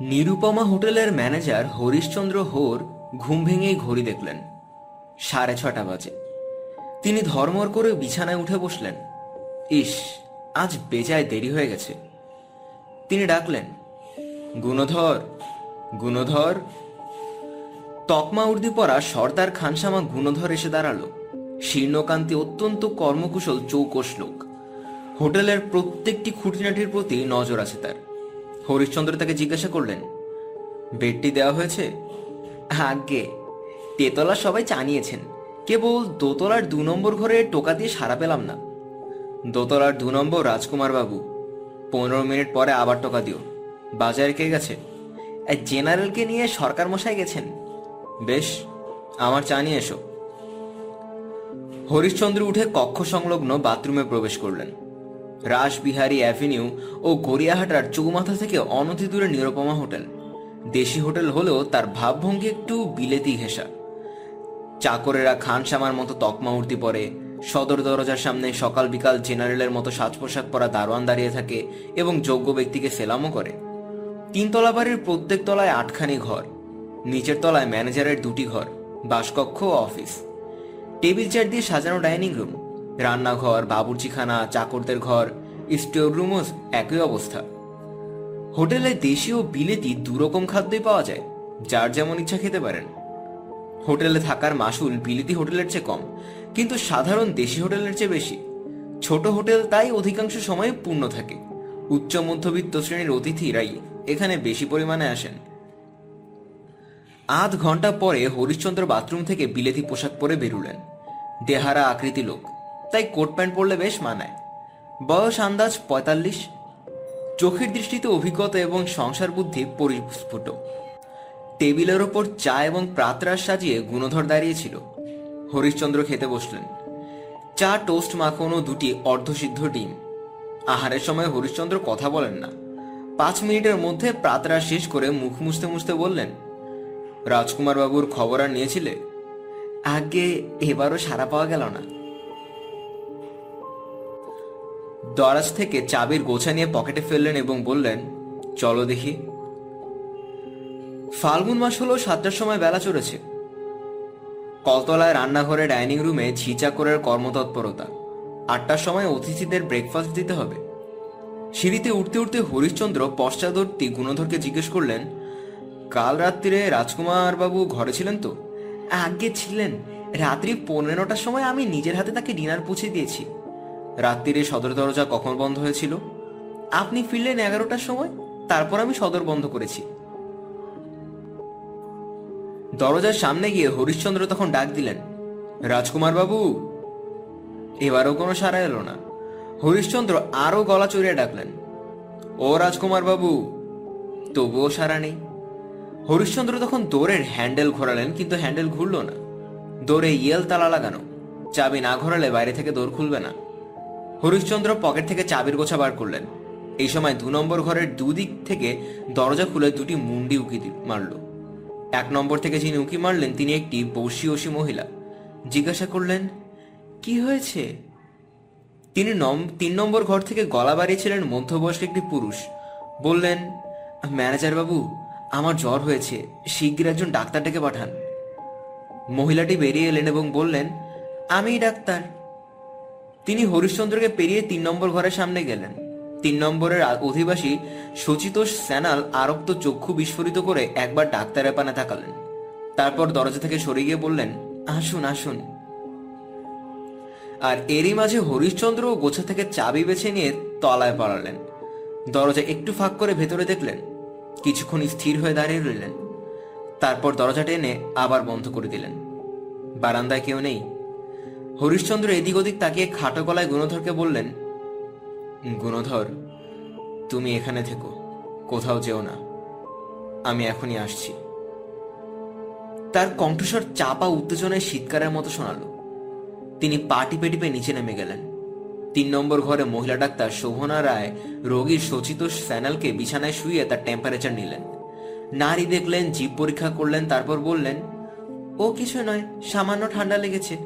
নিরুপমা হোটেলের ম্যানেজার হরিশচন্দ্র হোর ঘুম ভেঙেই ঘড়ি দেখলেন। সাড়ে ছটা বাজে। তিনি ধর্মর করে বিছানায় উঠে বসলেন। ইস, আজ বেজায় দেরি হয়ে গেছে। তিনি ডাকলেন, গুণধর গুণধর। তকমা উর্দি পরা সর্দার খানসামা গুণধর এসে দাঁড়াল। শীর্ণকান্তি অত্যন্ত কর্মকুশল চৌকস লোক। হোটেলের প্রত্যেকটি খুঁটিনাটির প্রতি নজর আছে তার। হরিশ্চন্দ্র তাকে জিজ্ঞাসা করলেন, বেডটি দেওয়া হয়েছে? আগে তেতলা সবাই জানিয়েছেন, কেবল দোতলার দু নম্বর ঘরে টোকা দিয়ে সারা পেলাম না। দোতলার দু নম্বর রাজকুমার বাবু, পনেরো মিনিট পরে আবার টোকা দিও। বাজারে কে গেছে? জেনারেলকে নিয়ে সরকার মশাই গেছেন। বেশ, আমার চা নিয়ে এসো। হরিশ্চন্দ্র উঠে কক্ষ সংলগ্ন বাথরুমে প্রবেশ করলেন। রাসবিহারী অ্যাভিনিউ ও গড়িয়াহাটার চৌমাথা থেকে অনতি দূরে নিরুপমা হোটেল। দেশি হোটেল হলেও তার ভাবভঙ্গি একটু বিলেতি ঘেঁষা। চাকরেরা খানসামার মতো তকমা পরে, সদর দরজার সামনে সকাল বিকাল জেনারেলের মতো সাজ পোশাক পরা দারোয়ান দাঁড়িয়ে থাকে এবং যোগ্য ব্যক্তিকে সেলামও করে। তিনতলা বাড়ির প্রত্যেক তলায় আটখানি ঘর, নিচের তলায় ম্যানেজারের দুটি ঘর, বাসকক্ষ ও অফিস। টেবিল চেয়ার দিয়ে সাজানো ডাইনিং রুম। রান্নাঘর, বাবুর্চিখানা, চাকরদের ঘর, স্টোর রুমও একই অবস্থা। হোটেলে দেশি ও বিলেতি দুরকম খাদ্যই পাওয়া যায়, যার যেমন ইচ্ছা খেতে পারেন। হোটেলে থাকার মাসুল বিলিতি হোটেলের চেয়ে কম, কিন্তু সাধারণ দেশি হোটেলের চেয়ে বেশি। ছোট হোটেল তাই অধিকাংশ সময় পূর্ণ থাকে। উচ্চ মধ্যবিত্ত শ্রেণির অতিথিরাই এখানে বেশি পরিমাণে আসেন। আধ ঘণ্টা পরে হরিশ্চন্দ্র বাথরুম থেকে বিলেতি পোশাক পরে বেরুলেন। দেহারা আকৃতি লোক। তাই কোট প্যান্ট পরলে বেশ মানায়। বয়স আন্দাজ পঁয়তাল্লিশ। চোখের দৃষ্টিতে অভিজ্ঞতা এবং সংসার বুদ্ধি পরিস্ফুট। টেবিলের ওপর চা এবং প্রাতরাস সাজিয়ে গুণধর দাঁড়িয়েছিল। হরিশ্চন্দ্র খেতে বসলেন। চা, টোস্ট, মাখন দুটি অর্ধসিদ্ধ ডিম। আহারের সময় হরিশ্চন্দ্র কথা বলেন না। পাঁচ মিনিটের মধ্যে প্রাতরাস শেষ করে মুখ মুছতে মুছতে বললেন রাজকুমার বাবুর খবর আর নিয়েছিলে? আগে এবারও সারা পাওয়া গেল না। দরাজ থেকে চাবির গোছা নিয়ে পকেটে ফেললেন এবং বললেন, চলো দেখি। ফাল্গুন মাস হলো সাতটার সময় বেলা চড়েছে। কলতলায় রান্নাঘরে ডাইনিং রুমে ঝিচাকরের কর্মতৎপরতা। আটটার সময় অতিথিদের ব্রেকফাস্ট দিতে হবে। সিঁড়িতে উঠতে উঠতে হরিশ্চন্দ্র পশ্চাদর্তী গুণধরকে জিজ্ঞেস করলেন, কাল রাত্রিরে রাজকুমার বাবু ঘরে ছিলেন তো? আগে ছিলেন। রাত্রি পনেরোটার সময় আমি নিজের হাতে তাকে ডিনার পৌঁছে দিয়েছি। রাত্রিরে সদর দরজা কখন বন্ধ হয়েছিল? আপনি ফিরলেন এগারোটার সময়? তারপর আমি সদর বন্ধ করেছি। দরজার সামনে গিয়ে হরিশ্চন্দ্র তখন ডাক দিলেন, রাজকুমার বাবু! এবারও কোনো সারা এলো না। হরিশ্চন্দ্র আরও গলা চড়িয়ে ডাকলেন, ও রাজকুমার বাবু! তবুও সারা নেই। হরিশ্চন্দ্র তখন দৌড়ের হ্যান্ডেল ঘোরালেন, কিন্তু হ্যান্ডেল ঘুরল না। দৌড়ে ইয়েল তালা লাগানো। চাবি না ঘোরালে বাইরে থেকে দৌড় খুলবে না। হরিশ্চন্দ্র পকেট থেকে চাবির গোছা বার করলেন। এই সময় দু নম্বর ঘরের দুদিক থেকে দরজা খুলে দুটি মুন্ডি উকি মারল। এক নম্বর থেকে যিনি উকি মারলেন, তিনি একটি বসিওসি মহিলা। জিজ্ঞাসা করলেন, কি হয়েছে? তিনি নম- তিন নম্বর ঘর থেকে গলা বাড়িয়েছিলেন মধ্যবয়স্ক একটি পুরুষ। বললেন, ম্যানেজার বাবু, আমার জ্বর হয়েছে। শিগগির একজন ডাক্তার ডেকে পাঠান। মহিলাটি বেরিয়ে এলেন এবং বললেন, আমিই ডাক্তার। তিনি হরিশ্চন্দ্রকে পেরিয়ে তিন নম্বর ঘরের সামনে গেলেন। তিন নম্বরের অধিবাসী সচিতোষ স্যানাল আরক্ত চক্ষু বিস্ফোরিত করে একবার ডাক্তারের পানে তাকালেন। তারপর দরজা থেকে সরে গিয়ে বললেন, আসুন আসুন। আর এরই মাঝে হরিশ্চন্দ্র গোছা থেকে চাবি বেছে নিয়ে তলায় পালালেন। দরজা একটু ফাঁক করে ভেতরে দেখলেন, কিছুক্ষণ স্থির হয়ে দাঁড়িয়ে রইলেন। তারপর দরজা টেনে আবার বন্ধ করে দিলেন। বারান্দায় কেউ নেই। হরিশ্চন্দ্র এদিক ওদিক তাকিয়ে খাটো গলায় গুণধরকে বললেন, গুণধর, তুমি এখানে থেকো, কোথাও যেও না। আমি এখনই আসছি। তার কণ্ঠস্বর চাপা উত্তেজনায় শীতকারের মতো শোনালো। তিনি পা টিপে টিপে নিচে নেমে গেলেন। তিন নম্বর ঘরে মহিলা ডাক্তার শোভনা রায় রোগীর সচিত স্যানেলকে বিছানায় শুয়ে তার টেম্পারেচার নিলেন। নারী দেখলেন জীব পরীক্ষা করলেন, তারপর বললেন, ও কিছু নয়, সামান্য ঠান্ডা লেগেছে।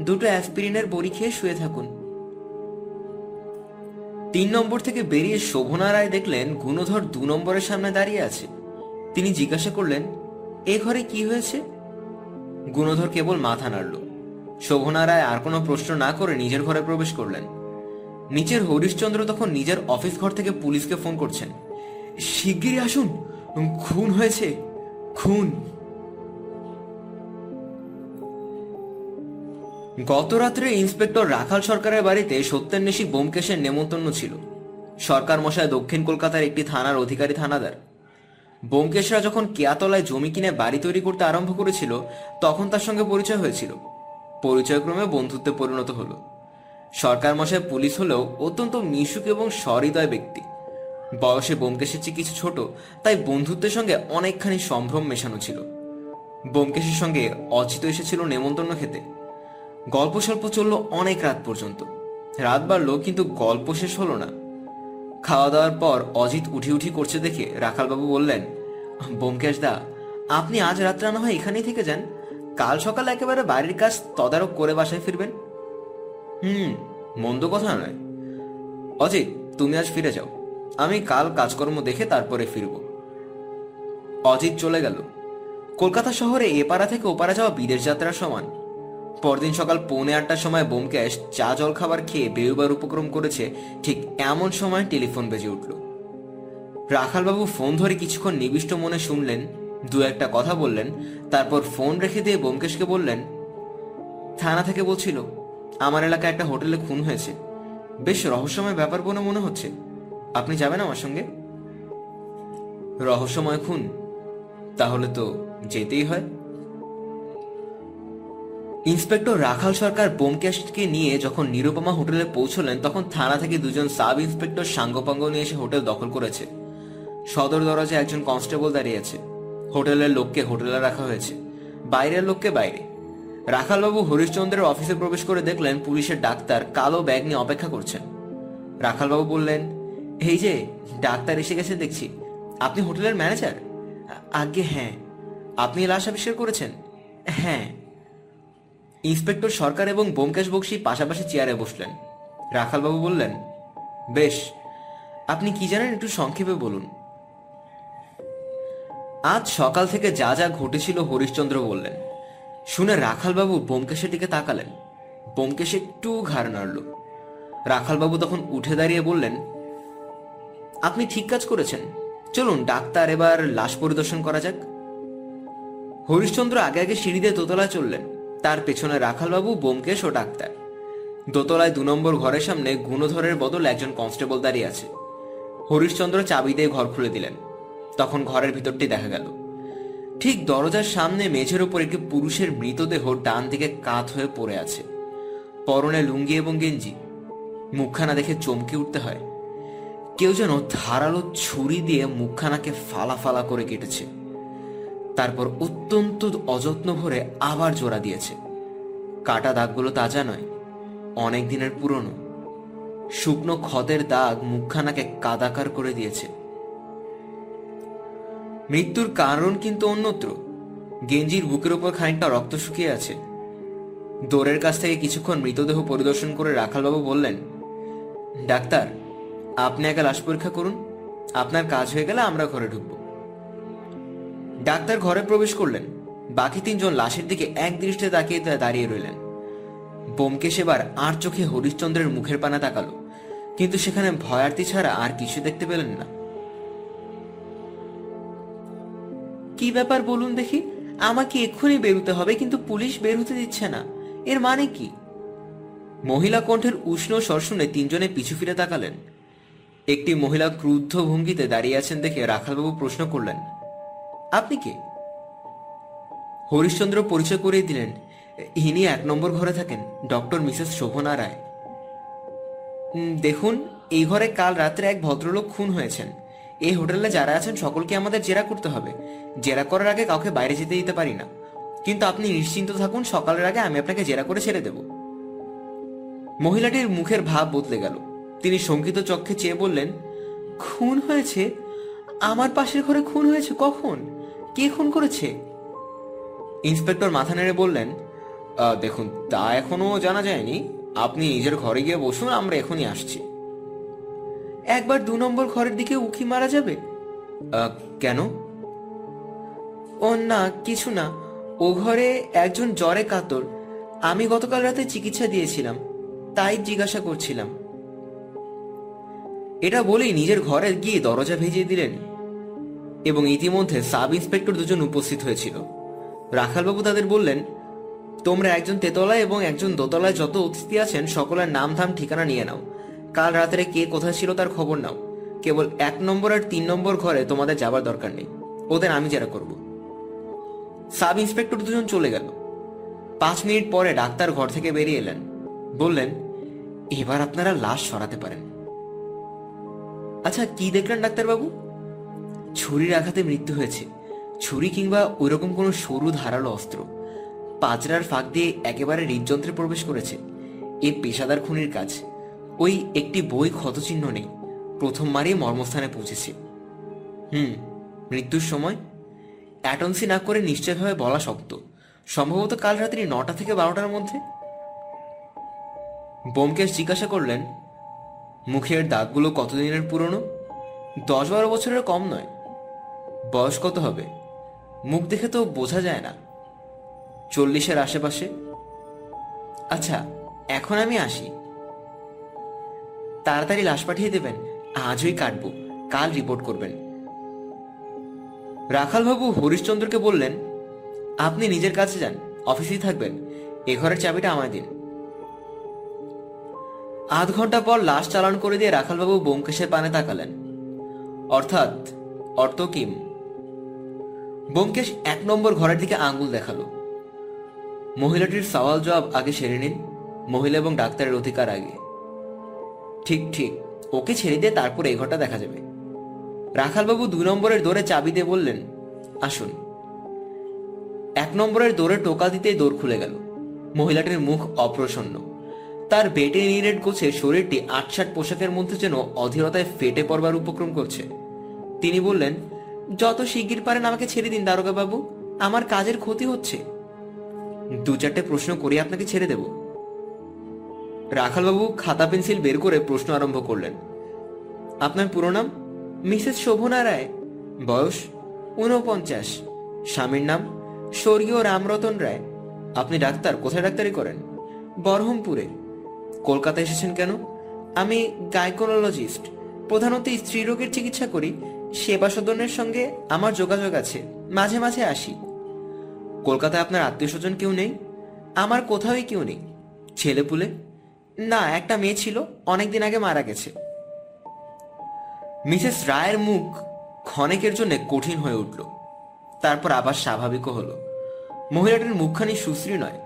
দুটো অ্যাসপিরিনের বড়ি খেয়ে শুয়ে থাকুন। তিন নম্বর থেকে বেরিয়ে শোভনা রায় দেখলেন গুণধর দু নম্বরের সামনে দাঁড়িয়ে আছে। তিনি জিজ্ঞাসা করলেন, এ ঘরে কি হয়েছে? গুণধর কেবল মাথা নাড়ল। শোভনা রায় আর কোনো প্রশ্ন না করে নিজের ঘরে প্রবেশ করলেন। নিচের হরিশচন্দ্র তখন নিজের অফিস ঘর থেকে পুলিশকে ফোন করছেন। শিগগিরই আসুন, খুন হয়েছে, খুন। গত রাত্রে ইন্সপেক্টর রাখাল সরকারের বাড়িতে সত্যান্বেষী বোমকেশের নেমন্তন্ন ছিল। সরকার মশাই দক্ষিণ কলকাতার একটি থানার অধিকারী থানাদার। বোমকেশরা যখন কেয়াতলায় জমি কিনে বাড়ি তৈরি করতে আরম্ভ করেছিল, তখন তার সঙ্গে পরিচয় হয়েছিল। পরিচয়ক্রমে বন্ধুত্বে পরিণত হলো। সরকার মশাই পুলিশ হলেও অত্যন্ত মিশুক এবং সহৃদয় ব্যক্তি। বয়সে বোমকেশের চেয়ে কিছু ছোট, তাই বন্ধুত্বের সঙ্গে অনেকখানি সম্ভ্রম মেশানো ছিল। বোমকেশের সঙ্গে অচিত এসেছিল নেমন্তন্ন খেতে। গল্প স্বল্প চলল অনেক রাত পর্যন্ত। রাত বাড়লো কিন্তু গল্প শেষ হলো না। খাওয়া দাওয়ার পর অজিত উঠি উঠি করছে দেখে রাখালবাবু বললেন বোমকেশ দা আপনি আজ রাত্রে না হয় এখানেই থেকে যান। কাল সকালে একেবারে বাড়ির কাজ তদারক করে বাসায় ফিরবেন। হুম, মন্দ কথা নয়। অজিত, তুমি আজ ফিরে যাও। আমি কাল কাজকর্ম দেখে তারপরে ফিরব। অজিত চলে গেল। কলকাতা শহরে এপাড়া থেকে ওপাড়া যাওয়া বিদেশ যাত্রার সমান। পরদিন সকাল পৌনে আটটার সময় বোমক্যাশ চা জল খাবার খেয়ে বেরোবার উপক্রম করেছে, ঠিক এমন সময় টেলিফোন বেজে উঠল। রাখালবাবু ফোন ধরে কিছুক্ষণ নিবিষ্ট মনে শুনলেন, দু একটা কথা বললেন, তারপর ফোন রেখে দিয়ে বোমকেশকে বললেন, থানা থেকে বলছিল, আমার এলাকায় একটা হোটেলে খুন হয়েছে। বেশ রহস্যময় ব্যাপার বলে মনে হচ্ছে। আপনি যাবেন আমার সঙ্গে? রহস্যময় খুন? তাহলে তো যেতেই হয়। ইন্সপেক্টর রাখাল সরকার বোমকেশকে নিয়ে যখন নিরুপমা হোটেলে পৌঁছলেন, তখন থানা থেকে দুজন সাব ইন্সপেক্টর সাঙ্গপাঙ্গ নিয়ে এসে হোটেল দখল করেছে। সদর দরজায় একজন কনস্টেবল দাঁড়িয়ে আছে। হোটেলের লোককে হোটেলে রাখা হয়েছে। বাইরের লোককে বাইরে। রাখালবাবু হরিশচন্দ্রের অফিসে প্রবেশ করে দেখলেন পুলিশের ডাক্তার কালো ব্যাগ নিয়ে অপেক্ষা করছেন। রাখালবাবু বললেন, এই যে, ডাক্তার এসে গেছে দেখছি। আপনি হোটেলের ম্যানেজার? আগে হ্যাঁ। আপনি লাশ আবিষ্কার করেছেন? হ্যাঁ। ইন্সপেক্টর সরকার এবং বোমকেশ বক্সি পাশাপাশি চেয়ারে বসলেন। রাখালবাবু বললেন, বেশ, আপনি কি জানেন একটু সংক্ষেপে বলুন? আজ সকাল থেকে যা যা ঘটেছিল হরিশ্চন্দ্র বললেন, শুনে রাখালবাবু বোমকেশের দিকে তাকালেন। বোমকেশ একটু ঘাড় নাড়ল। রাখালবাবু তখন উঠে দাঁড়িয়ে বললেন, আপনি ঠিক কাজ করেছেন। চলুন, ডাক্তার এবার লাশ পরিদর্শন করা যাক। হরিশ্চন্দ্র আগে আগে সিঁড়ি দিয়ে দোতলায় চললেন। তার পেছনে রাখালবাবু বোমকেশ ও ডাক্তার। দোতলায় দু নম্বর ঘরের সামনে গুণধরের বদল একজন কনস্টেবল দাঁড়িয়ে আছে। হরিশচন্দ্র চাবি দিয়ে ঘর খুলে দিলেন। তখন ঘরের ভিতরটি দেখা গেল। ঠিক দরজার সামনে মেঝের ওপর একটি পুরুষের মৃতদেহ ডান দিকে কাত হয়ে পড়ে আছে। পরনে লুঙ্গি এবং গেঞ্জি। মুখখানা দেখে চমকে উঠতে হয়। কেউ যেন ধারালো ছুরি দিয়ে মুখখানাকে ফালা ফালা করে কেটেছে। তারপর অত্যন্ত অযত্ন ভরে আবার জোড়া দিয়েছে। কাটা দাগগুলো তাজা নয়, অনেক দিনের পুরনো। শুকনো ক্ষতের দাগ মুখখানাকে কাদাকার করে দিয়েছে। মৃত্যুর কারণ কিন্তু অন্যত্র। গেঞ্জির বুকের উপর খানিকটা রক্ত শুকিয়ে আছে। দৌড়ের কাছ থেকে কিছুক্ষণ মৃতদেহ পরিদর্শন করে রাখালবাবু বললেন, ডাক্তার, আপনি একা লাশ পরীক্ষা করুন। আপনার কাজ হয়ে গেলে আমরা ঘরে ঢুকবো। ডাক্তার ঘরে প্রবেশ করলেন। বাকি তিনজন লাশের দিকে এক দৃষ্টিতে তাকিয়ে দাঁড়িয়ে রইলেন। বোমকেশ এবার আর চোখে হরিশ্চন্দ্রের মুখের পানা তাকালো, কিন্তু সেখানে ভয়ার্থী ছাড়া আর কিছু দেখতে পেলেন না। কি ব্যাপার বলুন দেখি? আমাকে এক্ষুনি বেরোতে হবে, কিন্তু পুলিশ বের হতে দিচ্ছে না। এর মানে কি? মহিলা কণ্ঠের উষ্ণ স্বর শুনে তিনজনে পিছু ফিরে তাকালেন। একটি মহিলা ক্রুদ্ধ ভঙ্গিতে দাঁড়িয়ে আছেন দেখে রাখালবাবু প্রশ্ন করলেন আপনি কে? হরিশ্চন্দ্র পরিচয় করিয়ে দিলেন। ইনি এক নম্বর ঘরে থাকেন, ডক্টর মিসেস শোভনা রায়। দেখুন, এই ঘরে কাল রাত্রে এক ভদ্রলোক খুন হয়েছেন। এই হোটেলে যারা আছেন, সকলকে আমাদের জেরা করতে হবে। জেরা করার আগে কাউকে বাইরে যেতে দিতে পারি না। কিন্তু আপনি নিশ্চিন্ত থাকুন, সকালের আগে আমি আপনাকে জেরা করে ছেড়ে দেব। মহিলাটির মুখের ভাব বদলে গেল। তিনি শঙ্কিত চক্ষে চেয়ে বললেন, খুন হয়েছে? আমার পাশের ঘরে খুন হয়েছে কখন? কে খুন করেছে? ইন্সপেক্টর মাথা নেড়ে বললেন "আহ, দেখুন তা এখনও জানা যায়নি। আপনি নিজের ঘরে গিয়ে বসুন আমরা এখনই আসছি। একবার দু নম্বর ঘরের দিকে উকি মারা যাবে? কেন? ও না কিছু না। ও ঘরে একজন জ্বরে কাতর। আমি গতকাল রাতে চিকিৎসা দিয়েছিলাম তাই জিজ্ঞাসা করছিলাম। এটা বলেই নিজের ঘরে গিয়ে দরজা ভেজিয়ে দিলেন? এবং ইতিমধ্যে সাব ইন্সপেক্টর দুজন উপস্থিত হয়েছিল। রাখালবাবু তাদের বললেন, তোমরা একজন তেতলায় এবং একজন দোতলায় যত অতিথি আছেন, সকলের নাম ধাম ঠিকানা নিয়ে নাও। কাল রাত্রে কে কোথায় ছিল তার খবর নাও। কেবল এক নম্বর আর তিন নম্বর ঘরে তোমাদের যাবার দরকার নেই। ওদের আমি যারা করব। সাব ইন্সপেক্টর দুজন চলে গেল। পাঁচ মিনিট পরে ডাক্তার ঘর থেকে বেরিয়ে এলেন। বললেন, এবার আপনারা লাশ সরাতে পারেন। আচ্ছা কি দেখলেন ডাক্তারবাবু? ছুরির আঘাতে মৃত্যু হয়েছে। ছুরি কিংবা ওইরকম কোনো সরু ধারালো অস্ত্র। পাজরার ফাঁক দিয়ে একেবারে হৃদযন্ত্রে প্রবেশ করেছে। এ পেশাদার খুনির কাজ। ওই একটি বই ক্ষতচিহ্ন নেই। প্রথম মারিয়ে মর্মস্থানে পৌঁছেছে। হুম, মৃত্যুর সময়? অ্যাটনসি না করে নিশ্চয়ভাবে বলা শক্ত। সম্ভবত কাল রাত্রি নটা থেকে বারোটার মধ্যে? বোমকেশ জিজ্ঞাসা করলেন, মুখের দাগগুলো কতদিনের পুরনো? দশ বারো বছরের কম নয়। বয়স কত হবে? মুখ দেখে তো বোঝা যায় না। চল্লিশের আশেপাশে? আচ্ছা এখন আমি আসি। তাড়াতাড়ি লাশ পাঠিয়ে দেবেন, আজই কাটবো, কাল রিপোর্ট করবেন। রাখালবাবু হরিশ্চন্দ্রকে বললেন, আপনি নিজের কাছে যান, অফিসেই থাকবেন, এ ঘরের চাবিটা আমায় দিন। আধ ঘণ্টা পর লাশ চালান করে দিয়ে রাখালবাবু বোমকেশের পানে তাকালেন। অর্থাৎ অর্থ কিম বোমকেশ এক নম্বর ঘরের দিকে আঙ্গুল দেখাল। মহিলাটির সওয়াল জবাব আগে সেরে নিন, মহিলা এবং ডাক্তারের অধিকার আগে। ঠিক ঠিক, ওকে ছেড়ে দিয়ে তারপর এই ঘরটা দেখা যাবে। রাখালবাবু দুই নম্বরের দৌড়ে চাবি দিয়ে বললেন, আসুন। এক নম্বরের দৌড়ে টোকা দিতেই দৌড় খুলে গেল। মহিলাটির মুখ অপ্রসন্ন। তার বেটে নিরেট গোছে শরীরটি আটসাট পোশাকের মধ্যে যেন অধীরতায় ফেটে পড়বার উপক্রম করছে। তিনি বললেন যত শিগগির পারেন আমাকে ছেড়ে দিন দারোগা বাবু আমার কাজের ক্ষতি হচ্ছে। দু চারটে প্রশ্ন করে আপনাকে ছেড়ে দেব। রাখালবাবু খাতা পেন্সিল বের করে প্রশ্ন আরম্ভ করলেন। আপনার পুরো নাম? মিসেস শোভনা রায় বয়স? ঊনপঞ্চাশ। স্বামীর নাম? স্বর্গীয় রামরতন রায়। আপনি ডাক্তার, কোথায় ডাক্তারি করেন? বরহমপুরে। কলকাতা এসেছেন কেন? আমি গাইকোনোলজিস্ট প্রধানত স্ত্রী রোগের চিকিৎসা করি। সেবা সদনের সঙ্গে আমার যোগাযোগ আছে। মাঝে মাঝে আসি। কলকাতায় আপনার আত্মীয় স্বজন কেউ নেই? আমার কোথাওই কেউ নেই। ছেলে পুলে না, একটা মেয়ে ছিল, অনেকদিন আগে মারা গেছে। মিসেস রায়ের মুখ ক্ষণেকের জন্য কঠিন হয়ে উঠল। তারপর আবার স্বাভাবিকও হলো। মহিলাটির মুখখানি সুশ্রী নয়,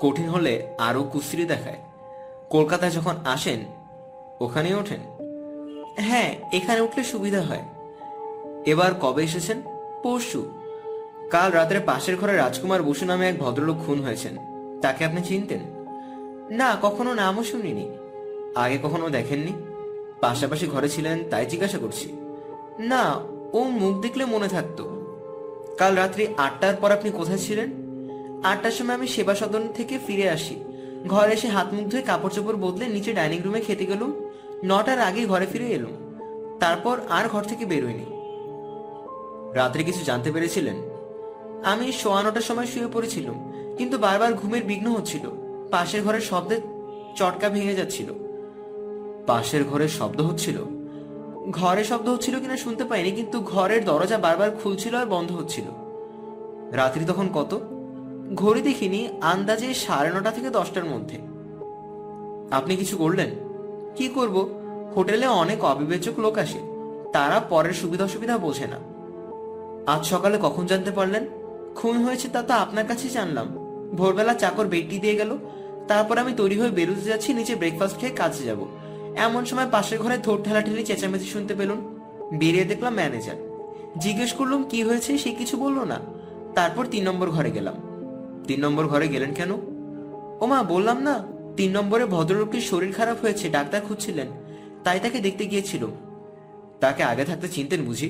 কঠিন হলে আরও কুশ্রী দেখায়। কলকাতায় যখন আসেন, ওখানেই ওঠেন? হ্যাঁ এখানে উঠলে সুবিধা হয়। এবার কবে এসেছেন? পরশু। কাল রাতের পাশের ঘরে রাজকুমার বসু নামে এক ভদ্রলোক খুন হয়েছেন। তাকে আপনি চিনতেন? না, কখনো নামও শুনিনি। আগে কখনো দেখেননি? পাশাপাশি ঘরে ছিলেন, তাই জিজ্ঞাসা করছি। না, ও মুখ দেখলে মনে থাকতো। কাল রাত্রি আটটার পর আপনি কোথায় ছিলেন? আটটার সময় আমি সেবা সদন থেকে ফিরে আসি। ঘরে এসে হাত মুখ ধুয়ে কাপড় চোপড় বদলে নিচে ডাইনিং রুমে খেতে গেলুম। নটার আগে ঘরে ফিরে এলুম। তারপর আর ঘর থেকে বেরোয়নি রাত্রে কিছু জানতে পেরেছিলেন? আমি সোয়া নটার সময় শুয়ে পড়েছিলাম, কিন্তু বারবার ঘুমের বিঘ্ন হচ্ছিল। পাশের ঘরের শব্দে চটকা ভেঙে যাচ্ছিল। পাশের ঘরের শব্দ হচ্ছিল? ঘরে শব্দ হচ্ছিল কিনা শুনতে পাইনি, কিন্তু ঘরের দরজা বারবার খুলছিল আর বন্ধ হচ্ছিল। রাত্রি তখন কত? ঘড়ি দেখিনি, আন্দাজে সাড়ে নটা থেকে দশটার মধ্যে। আপনি কিছু করলেন? কি করব? হোটেলে অনেক অবিবেচক লোক আসে। তারা পরের সুবিধা অসুবিধা বোঝে না। আজ সকালে কখন জানতে পারলেন? খুন হয়েছে তা তো আপনার কাছে জানলাম। ভোরবেলা চাকর বেটি দিয়ে গেল। তারপর আমি তৈরি হয়ে বেরোতে যাচ্ছি, নিচে ব্রেকফাস্ট খেয়ে কাজে যাব। এমন সময় পাশের ঘরে থোট ঠেলাঠেলি চেঁচামেচি শুনতে পেলুন বেরিয়ে দেখলাম ম্যানেজার জিজ্ঞেস করলাম, কি হয়েছে? সে কিছু বলল না? তারপর তিন নম্বর ঘরে গেলাম। তিন নম্বর ঘরে গেলেন কেন? ও মা বললাম না, তিন নম্বরে ভদ্রলোকটির শরীর খারাপ হয়েছে, ডাক্তার খুঁজছিলেন। তাই তাকে দেখতে গিয়েছিল তাকে আগে থাকতে চিনতেন বুঝি?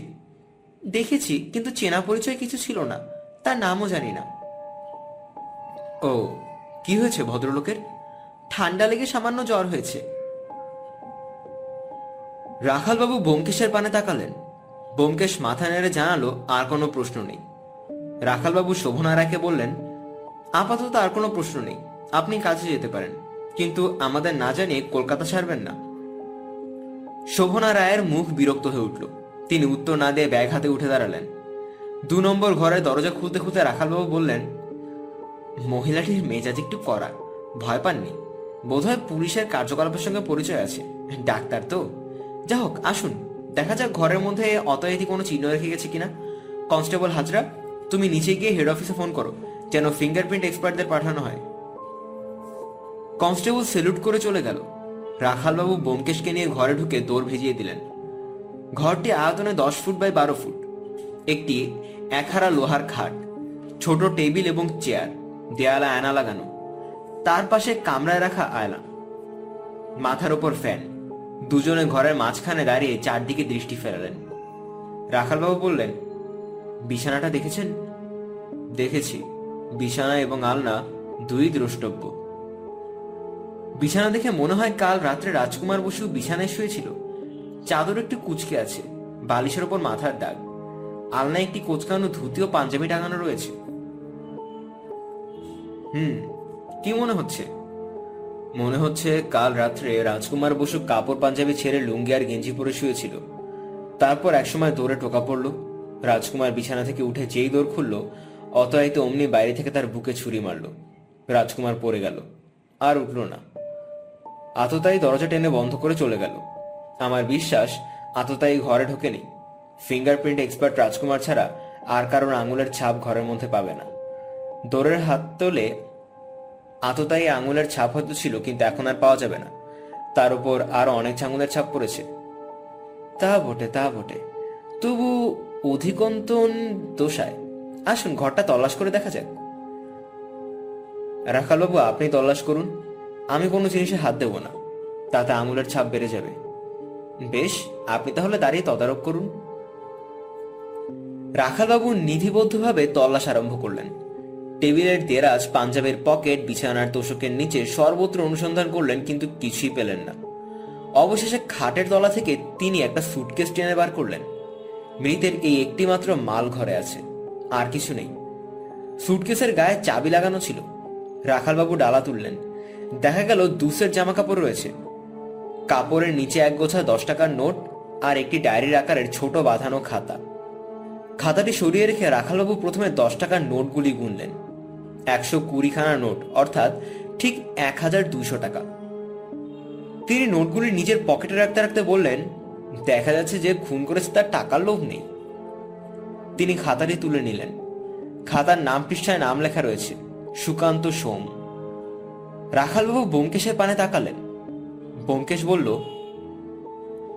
দেখেছি, কিন্তু চেনা পরিচয় কিছু ছিল না। তার নামও জানি না। ও, কি হয়েছে ভদ্রলোকের? ঠান্ডা লেগে সামান্য জ্বর হয়েছে। রাখালবাবু বোমকেশের পানে তাকালেন। বোমকেশ মাথা নেড়ে জানালো, আর কোনো প্রশ্ন নেই। রাখালবাবু শোভনা রায়কে বললেন, আপাতত আর কোনো প্রশ্ন নেই। আপনি কাজে যেতে পারেন। কিন্তু আমাদের না জানিয়ে কলকাতা ছাড়বেন না। শোভনা রায়ের মুখ বিরক্ত হয়ে উঠল। তিনি উত্তর না দিয়ে ব্যাগ হাতে উঠে দাঁড়ালেন। দু নম্বর ঘরে দরজা খুলতে খুলতে রাখালবাবু বললেন, মহিলাটির মেজাজ একটু কড়া, ভয় পাননি। বোধহয় পুলিশের কার্যকলাপের সঙ্গে পরিচয় আছে। ডাক্তার তো। যা হোক, আসুন। দেখা যাক ঘরের মধ্যে অতএতি কোনো চিহ্ন রেখে গেছে কিনা। কনস্টেবল হাজরা, তুমি নিচে গিয়ে হেড অফিসে ফোন করো, যেন ফিঙ্গারপ্রিন্ট এক্সপার্টদের পাঠানো হয়। কনস্টেবল সেলুট করে চলে গেল। রাখালবাবু বোমকেশকে নিয়ে ঘরে ঢুকে দৌড় ভেজিয়ে দিলেন। ঘরটি আয়তনে দশ ফুট বাই বারো ফুট। একটি একহারা লোহার খাট, ছোট টেবিল এবং চেয়ার, দেয়ালে আয়না লাগানো। তার পাশে কামরায় রাখা আয়না। মাথার ওপর ফ্যান। দুজনে ঘরের মাঝখানে দাঁড়িয়ে চারদিকে দৃষ্টি ফেরালেন। রাখালবাবু বললেন, বিছানাটা দেখেছেন? দেখেছি। বিছানা এবং আলনা দুই দ্রষ্টব্য। বিছানা দেখে মনে হয় কাল রাত্রে রাজকুমার বসু বিছানায় শুয়েছিল। চাদর একটু কুচকে আছে, বালিশের ওপর মাথার দাগ। আলনায় একটি কোচকানো ধুতি ও পাঞ্জাবি টাঙানো রয়েছে। হুম, কি মনে হচ্ছে? মনে হচ্ছে কাল রাত্রে রাজকুমার বসু কাপড় পাঞ্জাবি ছেড়ে লুঙ্গি আর গেঞ্জি পরে শুয়েছিল। তারপর একসময় দৌড়ে টোকা পড়ল। রাজকুমার বিছানা থেকে উঠে যেই দৌড় খুলল অতএত অমনি বাইরে থেকে তার বুকে ছুরি মারল। রাজকুমার পড়ে গেল, আর উঠল না। আততাই দরজা টেনে বন্ধ করে চলে গেল। আমার বিশ্বাস আততাই ঘরে ঢোকেনি। ফিঙ্গারপ্রিন্ট এক্সপার্ট রাজকুমার ছাড়া আর কারোর আঙুলের ছাপ ঘরের মধ্যে পাবে না। দৌড়ের হাত তোলে আততাই আঙুলের ছাপ হয়তো ছিল, কিন্তু এখন আর পাওয়া যাবে না। তার উপর আরও অনেক আঙুলের ছাপ পড়েছে। তা বটে তা বটে। তবু অধিকন্তন দোষায়। আসুন, ঘরটা তল্লাশ করে দেখা যাক। রাখালবাবু, আপনি তল্লাশ করুন। আমি কোনো জিনিসে হাত দেব না। তাতে আঙুলের ছাপ বেড়ে যাবে। বেশ, আপনি তাহলে দাঁড়িয়ে তদারক করুন। রাখালবাবু নিধিবদ্ধভাবে তল্লাশ আরম্ভ করলেন। টেবিলের দেরাজ পাঞ্জাবের পকেট বিছানার তোষকের নিচে সর্বত্র অনুসন্ধান করলেন, কিন্তু কিছুই পেলেন না। অবশেষে খাটের তলা থেকে তিনি একটা সুটকেস টেনে বার করলেন। মৃতের এই একটি মাত্র মাল ঘরে আছে, আর কিছু নেই। সুটকেসের গায়ে চাবি লাগানো ছিল। রাখালবাবু ডালা তুললেন। দেখা গেল দুসের জামা কাপড় রয়েছে। কাপড়ের নিচে এক গোছা দশ টাকার নোট আর একটি ডায়েরির আকারের ছোট বাঁধানো খাতা। খাতাটি সরিয়ে রেখে রাখালবাবু প্রথমে দশ টাকার নোটগুলি গুনলেন। একশো কুড়িখানা নোট, অর্থাৎ ঠিক এক হাজার দুইশো টাকা। তিনি নোটগুলি নিজের পকেটে রাখতে রাখতে বললেন, দেখা যাচ্ছে যে খুন করেছে তার টাকার লোভ নেই। তিনি খাতাটি তুলে নিলেন। খাতার নাম পৃষ্ঠায় নাম লেখা রয়েছে, সুকান্ত সোম। রাখালবাবু বোমকেশের পানে তাকালেন। বোমকেশ বলল,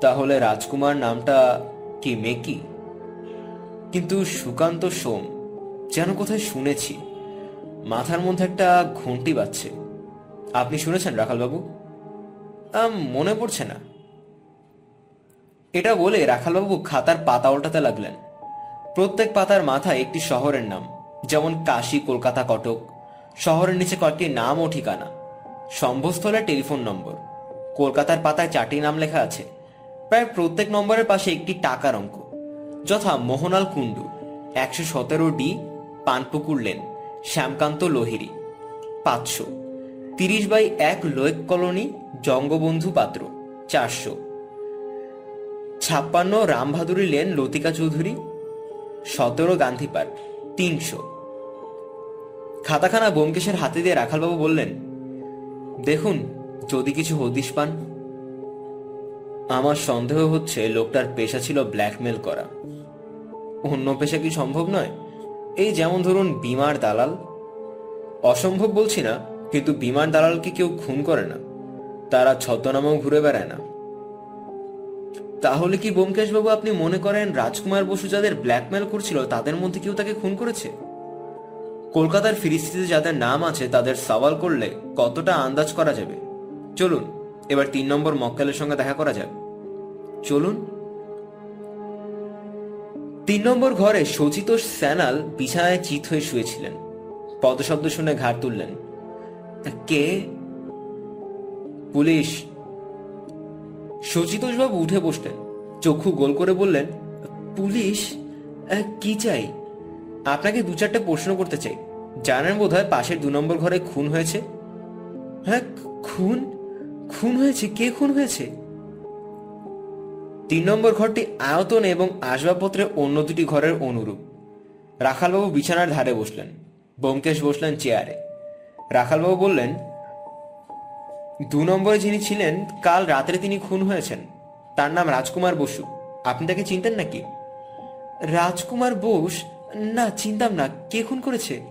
তাহলে রাজকুমার নামটা কি মেকি? কিন্তু সুকান্ত সোম, যেন কোথায় শুনেছি, মাথার মধ্যে একটা ঘন্টি বাজছে। আপনি শুনেছেন, রাখালবাবু? মনে পড়ছে না। এটা বলে রাখালবাবু খাতার পাতা উল্টাতে লাগলেন। প্রত্যেক পাতার মাথায় একটি শহরের নাম, যেমন কাশী, কলকাতা, কটক। শহরের নিচে কয়েকটি নাম ও ঠিকানা। সম্ভবস্থলের টেলিফোন নম্বর। কলকাতার পাতায় চারটি নাম লেখা আছে। প্রায় প্রত্যেক নম্বরের পাশে একটি টাকার অঙ্ক। যথা মোহনাল কুণ্ডু, একশো সতেরো ডি, পানপুকুর লেন, শ্যামকান্ত লোহিরি। পাঁচশো। তিরিশ বাই এক লোয়েক কলোনি, জঙ্গবন্ধু পাত্র, চারশো। ছাপ্পান্ন রামভাদুরী লেন, লতিকা চৌধুরী। সতেরো গান্ধী পার্ক, তিনশো। খাতাখানা বোমকেশের হাতে দিয়ে রাখালবাবু বললেন, দেখুন যদি কিছু হদিশ পান। আমার সন্দেহ হচ্ছে লোকটার পেশা ছিল ব্ল্যাকমেল করা। অন্য পেশা কি সম্ভব নয়? এই যেমন ধরুন বিমার দালাল। অসম্ভব বলছি না, কিন্তু বিমার দালালকে কেউ খুন করে না। তারা ছদ্মনামেও ঘুরে বেড়ায় না। তাহলে কি বোমকেশ বাবু আপনি মনে করেন রাজকুমার বসু যাদের ব্ল্যাকমেল করছিল, তাদের মধ্যে কেউ তাকে খুন করেছে? কলকাতার ফিরিস্তিতে যাদের নাম আছে, তাদের সওয়াল করলে কতটা আন্দাজ করা যাবে? চলুন, এবার তিন নম্বর মক্কেলের সঙ্গে দেখা করা যাক। চলুন। তিন নম্বর ঘরে সচিত স্যানাল বিছানায় চিত হয়ে শুয়েছিলেন। পদশব্দ শুনে ঘাড় তুললেন। কে? পুলিশ। সচিতোষবাবু উঠে বসলেন। চক্ষু গোল করে বললেন, পুলিশ? কি চাই? আপনাকে দু চারটে প্রশ্ন করতে চাই। জানেন বোধ হয় পাশের দু নম্বর ঘরে খুন হয়েছে? হ্যাঁ খুন? খুন হয়েছে? কে খুন হয়েছে? তিন নম্বর ঘরটি আয়তন এবং আসবাবপত্রে অন্য দুটি ঘরের অনুরূপ। রাখালবাবু বিছানার ধারে বসলেন। ব্যোমকেশ বসলেন চেয়ারে। রাখালবাবু বললেন, দু নম্বরে যিনি ছিলেন, কাল রাত্রে তিনি খুন হয়েছেন। তার নাম রাজকুমার বসু। আপনি তাকে চিনতেন নাকি? রাজকুমার বোস? না, চিনতাম না। কে খুন করেছে?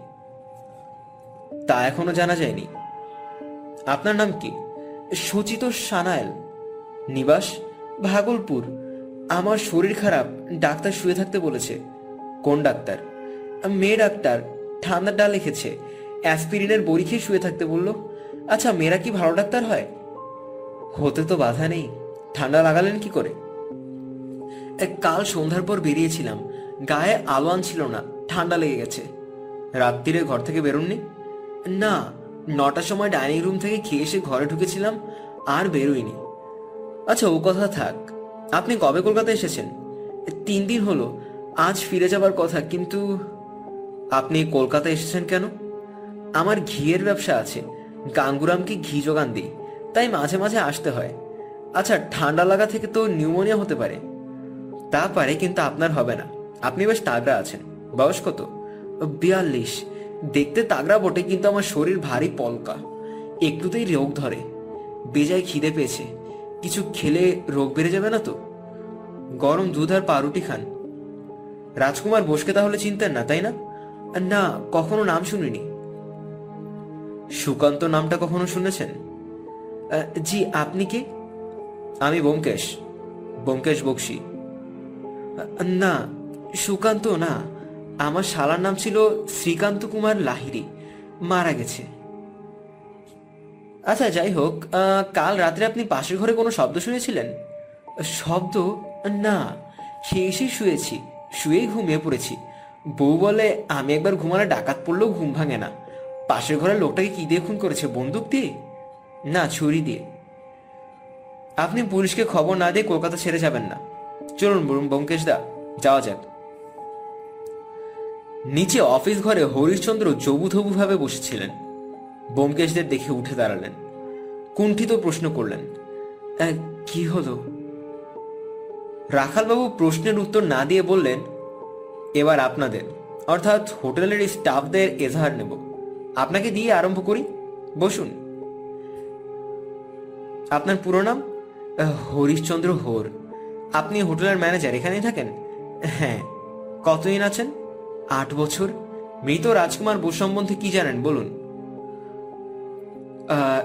তা এখনও জানা যায়নি। আপনার নাম কি? সুচিত সানায়েল নিবাস, ভাগলপুর। আমার শরীর খারাপ, ডাক্তার শুয়ে থাকতে বলেছে। কোন ডাক্তার? মেয়ে ডাক্তার ঠান্ডাটা লিখেছে। অ্যাসপিরিনের বড়ি খেয়ে শুয়ে থাকতে বলল আচ্ছা মেয়েরা কি ভালো ডাক্তার হয়? হতে তো বাধা নেই। ঠান্ডা লাগালেন কি করে? কাল সন্ধ্যার পর বেরিয়েছিলাম। গায়ে আলো আনছিল না, ঠান্ডা লেগে গেছে। রাত্রিরে ঘর থেকে বেরোননি? না নটার সময় ডাইনিং রুম থেকে খেয়ে এসে ঘরে ঢুকেছিলাম, আর বেরোইনি। আচ্ছা ও কথা থাক। আপনি কবে কলকাতা এসেছেন? তিন দিন হলো, আজ ফিরে যাবার কথা, কিন্তু আপনি কলকাতা এসেছেন কেন? আমার ঘিয়ের ব্যবসা আছে, গাঙ্গুরামকে ঘি যোগান দিই, তাই মাঝে মাঝে আসতে হয়। আচ্ছা ঠান্ডা লাগা থেকে তো নিউমোনিয়া হতে পারে। তা পারে, কিন্তু আপনার হবে না। আপনি বেশ তাগড়া আছেন। বয়স কত? বিয়াল্লিশ। দেখতে তাগড়া বটে, কিন্তু আমার শরীর ভারী পলকা। একটুতেই রোগ ধরে। বেজায় খিদে পেয়েছে। কিছু খেলে রোগ বেড়ে যাবে না তো? গরম দুধ আর পাউরুটি খান। রাজকুমার বোসকে তাহলে চিনতেন না, তাই না? না, কখনো নাম শুনিনি। সুকান্ত নামটা কখনো শুনেছেন? জি, আপনি কি? আমি ব্যোমকেশ। ব্যোমকেশ বক্সি। না, সুকান্ত না। আমার শালার নাম ছিল শ্রীকান্ত কুমার লাহিরি মারা গেছে। আচ্ছা যাই হোক কাল রাত্রে আপনি পাশের ঘরে কোনো শব্দ শুনেছিলেন? শব্দ? না খেয়ে এসে শুয়েছি, শুয়েই ঘুমিয়ে পড়েছি। বউ বলে, আমি একবার ঘুমালে ডাকাত পড়লেও ঘুম ভাঙে না। পাশের ঘরের লোকটাকে কি দিয়ে খুন করেছে, বন্দুক দিয়ে? না, ছুরি দিয়ে। আপনি পুলিশকে খবর না দিয়ে কলকাতা ছেড়ে যাবেন না। চলুন বলুন ব্যোমকেশ দা, যাওয়া যাক। নিচে অফিস ঘরে হরিশচন্দ্র জবুথবু ভাবে বসেছিলেন। ব্যোমকেশদের দেখে উঠে দাঁড়ালেন। কুণ্ঠিত প্রশ্ন করলেন "আহ, কি হলো? রাখালবাবু প্রশ্নের উত্তর না দিয়ে বললেন এবার আপনাদের অর্থাৎ হোটেলের স্টাফদের এজাহার নেব। আপনাকে দিয়ে আরম্ভ করি। বসুন। আপনার পুরো নাম? হরিশচন্দ্র হোর। আপনি হোটেলের ম্যানেজার এখানেই থাকেন? হ্যাঁ। কতদিন আছেন? আট বছর? মৃত রাজকুমার বসু সম্বন্ধে কি জানেন? বলুন।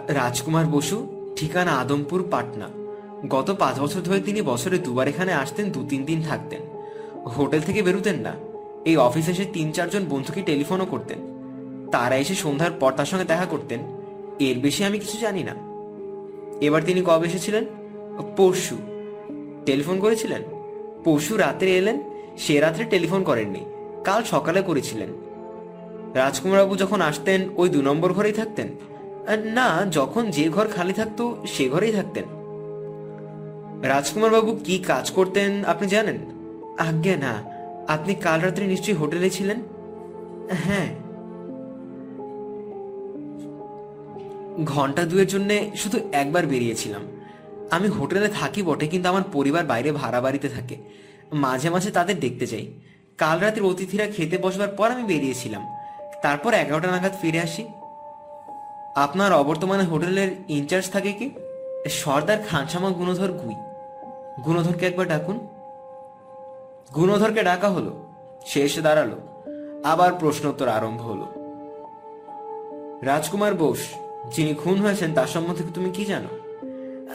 রাজকুমার বসু, ঠিকানা আদমপুর, পাটনা। গত পাঁচ বছর ধরে তিনি বছরে দুবার এখানে আসতেন দু তিন দিন থাকতেন। হোটেল থেকে বেরোতেন না। এই অফিসে এসে তিন চারজন বন্ধুকে টেলিফোনও করতেন। তারা এসে সন্ধ্যার পর তার সঙ্গে দেখা করতেন। এর বেশি আমি কিছু জানি না। এবার তিনি কবে এসেছিলেন? পরশু। টেলিফোন করেছিলেন? পরশু রাত্রে এলেন। সে রাত্রে টেলিফোন করেননি। কাল সকালে করেছিলেন। রাজকুমারবাবু যখন আসতেন, ওই দু নম্বর ঘরেই থাকতেন। না, যখন যে ঘর খালি থাকতো, সে ঘরেই থাকতেন। রাজকুমারবাবু কি কাজ করতেন, আপনি জানেন? আজ্ঞে, না। আপনি কাল রাত্রে নিশ্চয়ই হোটেলে ছিলেন? হ্যাঁ। ঘণ্টা দুয়ের জন্য শুধু একবার বেরিয়েছিলাম। আমি হোটেলে থাকি বটে, কিন্তু আমার পরিবার বাইরে ভাড়া বাড়িতে থাকে। মাঝে মাঝে তাদের দেখতে যাই। কাল রাতের অতিথিরা খেতে বসবার পর আমি বেরিয়েছিলাম। তারপর এগারোটা নাগাদ ফিরে আসি। আপনার অবর্তমানে হোটেলের ইনচার্জ থাকে কি? সর্দার খানসামা গুণধর গুই। গুণধরকে একবার ডাকুন। গুণধরকে ডাকা হলো। সে এসে দাঁড়াল। আবার প্রশ্নোত্তর আরম্ভ হলো। রাজকুমার বোস, যিনি খুন হয়েছেন তার সম্বন্ধে তুমি কি জানো?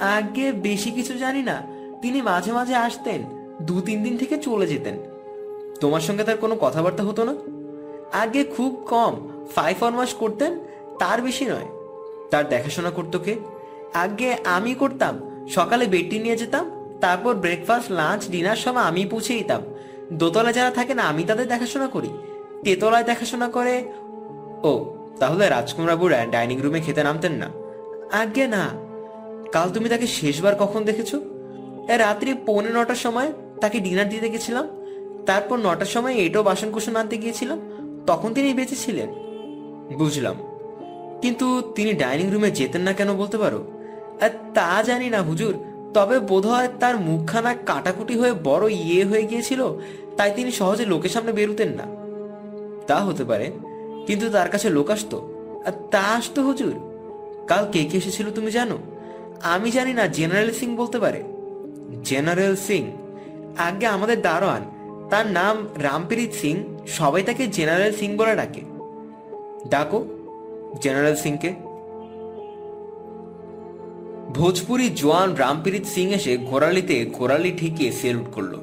আগে বেশি কিছু জানি না। তিনি মাঝে মাঝে আসতেন। দু তিন দিন থেকে চলে যেতেন। তোমার সঙ্গে তার কোনো কথাবার্তা হতো না? আগে খুব কম ফাইভ ফরমাস করতেন, তার বেশি নয়। তার দেখাশোনা করতো কে? আগে আমি করতাম, সকালে বেডটি নিয়ে যেতাম, তারপর ব্রেকফাস্ট লাঞ্চ ডিনার সব আমি পৌঁছে দিতাম। দোতলায় যারা থাকে না, আমি তাদের দেখাশোনা করি। তেতলায় দেখাশোনা করে, ও, তাহলে রাজকুমারবাবু ডাইনিং রুমে খেতে নামতেন না। আগে না। কাল তুমি তাকে শেষবার কখন দেখেছ? রাত্রি পৌনে নটার সময় তাকে ডিনার দিতে গেছিলাম। তারপর নটার সময় এটাও বাসন কুসন আনতে গিয়েছিলাম, তখন তিনি বেঁচে ছিলেন। বুঝলাম। কিন্তু তিনি ডাইনিং রুমে যেতেন না কেন বলতে পারো? তা জানি না হুজুর, তবে বোধহয় তার মুখখানা কাটাকুটি হয়ে বড় ইয়ে হয়ে গিয়েছিল, তাই তিনি সহজে লোকের সামনে বেরুতেন না। তা হতে পারে, কিন্তু তার কাছে লোক আসতো। আর তা আসতো হুজুর, কাল কে কে এসেছিল তুমি জানো? আমি জানি না, জেনারেল সিং বলতে পারে। জেনারেল সিং, আগে আমাদের দারোয়ান তার নাম রামপ্রীত সিং, সবাই তাকে জেনারেল সিং বলে ডাকে। ডাকো, জেনারেল সিংকে। ভোজপুরি জোয়ান রামপ্রীত সিং এসে ঘোরালিতে ঘোরালি ঠেকিয়ে সেলুট করল।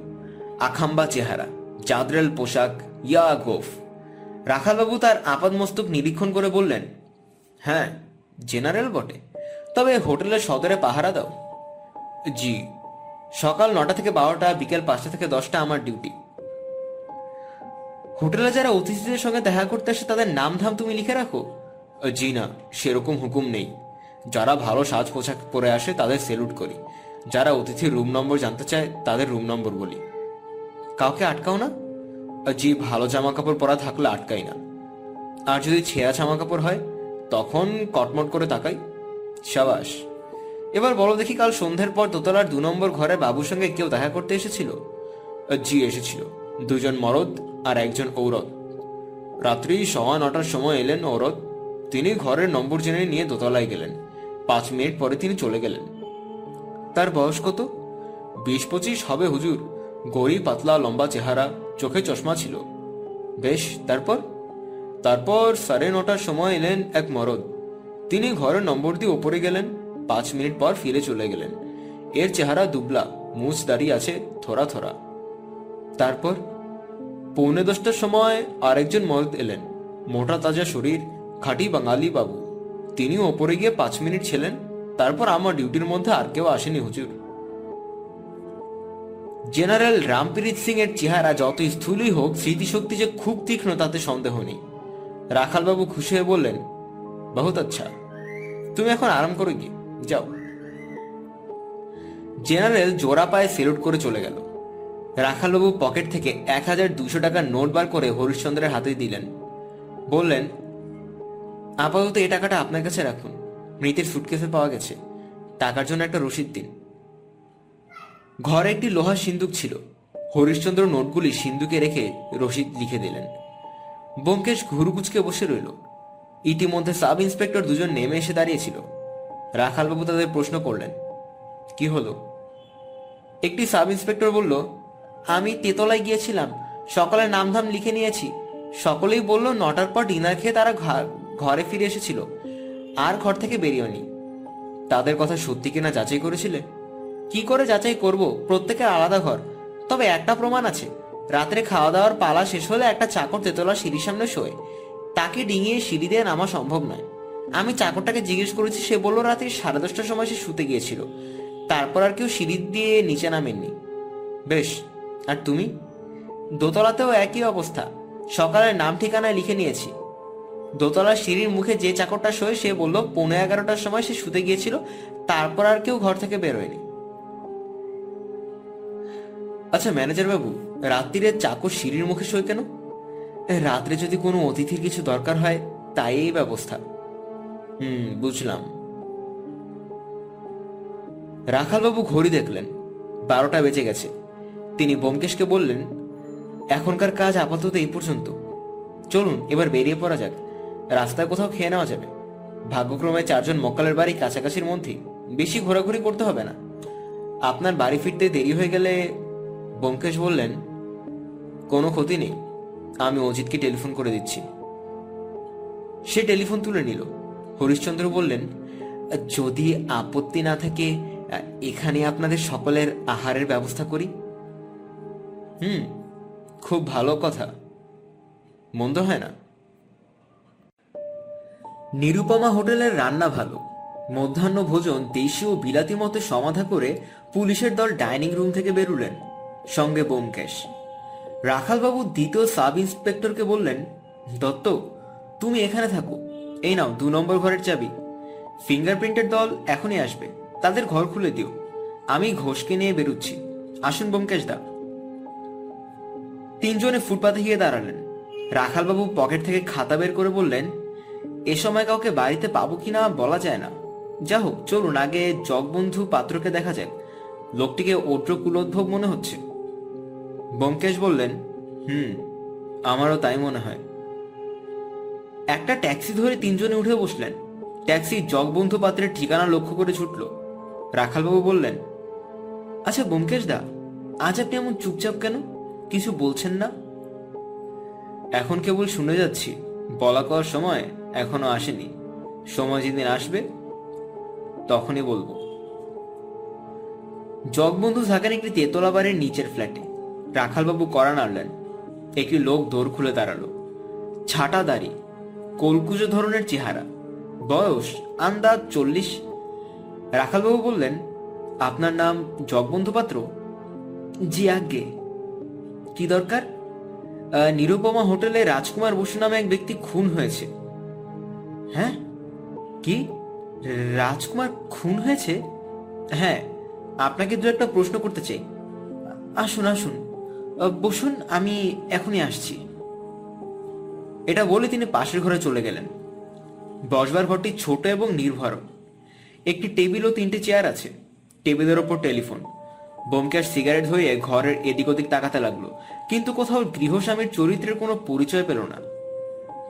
আখাম্বা চেহারা, জাদরেল পোশাক, ইয়া গোফ। রাখালবাবু তার আপাদমস্তক নিরীক্ষণ করে বললেন হ্যাঁ জেনারেল বটে। তবে হোটেলের সদরে পাহারা দাও। জি, সকাল নটা থেকে বারোটা, বিকেল পাঁচটা থেকে দশটা আমার ডিউটি। হোটেলে যারা অতিথিদের সঙ্গে দেখা করতে আসে, তাদের নাম ধাম তুমি লিখে রাখো? জি না, সেরকম হুকুম নেই। যারা ভালো সাজ পোশাক পরে আসে, তাদের সেলুট করি। যারা অতিথির রুম নম্বর জানতে চায়, তাদের রুম নম্বর বলি। কাউকে আটকাও না। জি, ভালো জামা কাপড় পরা থাকলে আটকাই না। আর যদি ছেঁড়া জামা কাপড় হয়, তখন কটমট করে তাকাই। সাবাস। এবার বলো দেখি, কাল সন্ধ্যের পর দোতলার দু নম্বর ঘরে বাবুর সঙ্গে কেউ দেখা করতে এসেছিল? জি, এসেছিল। দুজন মরদ আর একজন ঔরত। রাত্রি সওয়া নটার সময় এলেন ঔরত। তিনি ঘরের নম্বর জেনে নিয়ে দোতলায় গেলেন। পাঁচ মিনিট পরে তিনি চলে গেলেন। তার বয়স কত? বিশ পঁচিশ হবে, হুজুর। গড়ি পাতলা, লম্বা চেহারা, চোখে চশমা ছিল। বেশ, তারপর? তারপর সাড়ে নটার সময় এলেন এক মরদ। তিনি ঘরের নম্বর দিয়ে ওপরে গেলেন। পাঁচ মিনিট পর ফিরে চলে গেলেন। এর চেহারা দুবলা মুছ দাঁড়িয়ে আছে, থোড়া থোড়া। তারপর? পৌনে দশটার সময় আরেকজন মরদ এলেন। মোটা তাজা শরীর, খাঁটি বাঙালি বাবু। তিনিও ওপরে গিয়ে পাঁচ মিনিট ছিলেন। তারপর আমার ডিউটির মধ্যে আর কেউ আসেনি হুজুর। জেনারেল রামপ্রীত সিং এর চেহারা যত স্থূলই হোক, স্মৃতিশক্তি যে খুব তীক্ষ্ণ, তাতে সন্দেহ নেই। রাখালবাবু খুশি হয়ে বললেন, বহুত আচ্ছা। তুমি এখন আরাম করে গিয়ে, যাও। জেনারেল জোড়া পায়ে সেলুট করে চলে গেল। রাখালবাবু পকেট থেকে এক হাজার দুশো টাকার নোট বার করে হরিশ্চন্দ্রের হাতে দিলেন। বললেন, আপাতত এ টাকাটা আপনার কাছে রাখুন। মৃতের সুটকেসে পাওয়া গেছে। টাকার জন্য একটা রসিদ দিন। ঘরে একটি লোহার সিন্দুক ছিল। হরিশ্চন্দ্র নোটগুলি সিন্দুকে রেখে রসিদ লিখে দিলেন। ব্যোমকেশ ঘুরুকুচকে বসে রইল। ইতিমধ্যে সাব ইন্সপেক্টর দুজন নেমে এসে দাঁড়িয়েছিল রাখালবাবু তাদের প্রশ্ন করলেন, কি হলো? একটি সাব ইন্সপেক্টর বলল আমি তেতলায় গিয়েছিলাম। সকালে নামধাম লিখে নিয়েছি। সকলেই বলল, নটার পর ডিনার খেয়ে তারা ঘরে ফিরে এসেছিল। আর ঘর থেকে বেরিয়েনি তাদের কথা সত্যি কিনা যাচাই করেছিলে? কি করে যাচাই করব? প্রত্যেকের আলাদা ঘর। তবে একটা প্রমাণ আছে। রাত্রে খাওয়া দাওয়ার পালা শেষ হলে একটা চাকর তেতলা সিঁড়ির সামনে শোয়। তাকে ডিঙিয়ে সিঁড়ি দিয়ে নামা সম্ভব নয়। আমি চাকরটাকে জিজ্ঞেস করেছি, সে বলল রাত্রি সাড়ে দশটার সময় সে শুতে গিয়েছিল। তারপর আর কেউ সিঁড়ি দিয়ে নিচে নামেননি। বেশ আর তুমি? দোতলাতেও একই অবস্থা। সকালের নাম ঠিকানায় লিখে নিয়েছি। দোতলার সিঁড়ির মুখে যে চাকরটা শোয়, সে বলল, পৌনে এগারোটার সময় সে শুতে গিয়েছিল, তারপর আর কেউ ঘর থেকে বেরোয়নি আচ্ছা ম্যানেজার বাবু, রাত্রিরে চাকর সিঁড়ির মুখে শোয় কেন? রাত্রে যদি কোনো অতিথির কিছু দরকার হয়, তাই এই ব্যবস্থা। হুম, বুঝলাম। রাখালবাবু ঘড়ি দেখলেন। বারোটা বেজে গেছে। তিনি ব্যোমকেশকে বললেন, এখনকার কাজ আপাতত এই পর্যন্ত। চলুন, এবার বেরিয়ে পড়া যাক। রাস্তায় কোথাও খেয়ে নেওয়া যাবে। ভাগ্যক্রমে চারজন মক্কালের বাড়ি কাছাকাছির মধ্যেই। বেশি ঘোরাঘুরি করতে হবে না। আপনার বাড়ি ফিরতে দেরি হয়ে গেলে, ব্যোমকেশ বললেন, কোনো ক্ষতি নেই। আমি অজিতকে টেলিফোন করে দিচ্ছি। সে টেলিফোন তুলে নিল। হরিশ্চন্দ্র বললেন, যদি আপত্তি না থাকে, এখানে আপনাদের সকলের আহারের ব্যবস্থা করি। হুম, খুব ভালো কথা। মন্দ হয় না? নিরুপমা হোটেলের রান্না ভালো। মধ্যাহ্ন ভোজন দেশি ও বিলাতি মতে সমাধা করে পুলিশের দল ডাইনিং রুম থেকে বেরুলেন, সঙ্গে বোমকেশ। রাখালবাবু দ্বিতীয় সাব ইন্সপেক্টরকে বললেন, দত্ত, তুমি এখানে থাকো। এই নাও, দু নম্বর ঘরের চাবি। ফিঙ্গারপ্রিন্টের দল এখনই আসবে। তাদের ঘর খুলে দিও। আমি ঘোষকে নিয়ে বেরুচ্ছি। আসুন বোমকেশ দা। তিনজনে ফুটপাতে গিয়ে দাঁড়ালেন। রাখালবাবু পকেট থেকে খাতা বের করে বললেন, এ সময় কাউকে বাড়িতে পাবো কিনা বলা যায় না। যা হোক, চলুন, আগে জগবন্ধু পাত্রকে দেখা যাক। লোকটিকে ওট্র কুলোদ্ভব মনে হচ্ছে। ব্যোমকেশ বললেন, হুম, আমারও তাই মনে হয়। একটা ট্যাক্সি ধরে তিনজনে উঠে বসলেন। ট্যাক্সি জগবন্ধু পাত্রের ঠিকানা লক্ষ্য করে ছুটল। রাখালবাবু বললেন আচ্ছা ব্যোমকেশ দা, আজ আপনি এমন চুপচাপ কেন? কিছু বলছেন না? এখন কেবল শুনে যাচ্ছি, বলা কওয়ার সময় এখনও আসেনি। সময় যেদিন আসবে, তখনই বলব। জগবন্ধু থাকেন একটি তেতলা বাড়ির নিচের ফ্ল্যাটে। রাখালবাবু করা নাড়লেন। একটি লোক দৌড় খুলে দাঁড়াল। ছাটা দাড়ি, কলকুজো ধরনের চেহারা। বয়স আন্দাজ চল্লিশ। রাখালবাবু বললেন, আপনার নাম জগবন্ধু পাত্র? জি, আজ্ঞে। কি দরকার? নিরুপমা হোটেলে রাজকুমার বসু নামে এক ব্যক্তি খুন হয়েছে। হ্যাঁ? কি? রাজকুমার খুন হয়েছে? হ্যাঁ আপনাকে দু একটা প্রশ্ন করতে চাই। আসুন আসুন। বসুন, আমি এখনই আসছি। এটা বলে তিনি পাশের ঘরে চলে গেলেন। বসবার ঘরটি ছোট এবং নির্ভর। একটি টেবিল ও তিনটে চেয়ার আছে। টেবিলের ওপর টেলিফোন। বোমকেশ সিগারেট ধরিয়ে ঘরের এদিক ওদিক তাকাতে লাগল। কিন্তু কোথাও গৃহস্বামীর চরিত্রের কোনো পরিচয় পেল না।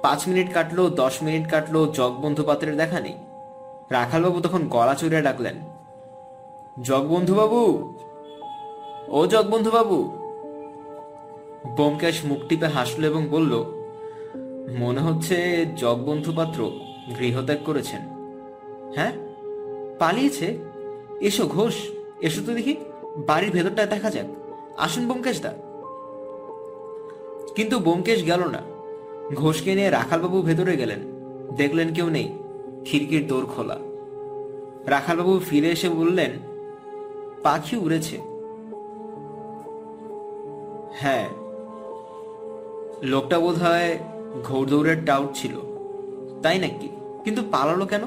পাঁচ মিনিট কাটলো, দশ মিনিট কাটলো জগবন্ধু পাত্রের দেখা নেই। রাখালবাবু তখন গলা চড়িয়ে ডাকলেন জগবন্ধু বাবু ও জগবন্ধু বাবু বোমকেশ মুখ টিপে হাসলো এবং বলল, মনে হচ্ছে জগবন্ধু পাত্র গৃহত্যাগ করেছেন। হ্যাঁ পালিয়েছে? এসো ঘোষ, এসো তো দেখি। বাড়ির ভেতরটা দেখা যাক। আসুন বোমকেশ দা কিন্তু বোমকেশ গেল না। ঘোষকে নিয়ে রাখালবাবু ভেতরে গেলেন। দেখলেন কেউ নেই। খিড়কির দোর খোলা। রাখালবাবু ফিরে এসে বললেন, পাখি উড়েছে। হ্যাঁ। লোকটা বোধ হয় ঘোড়দৌড়ের টাউট ছিল। তাই নাকি? কিন্তু পালালো কেন?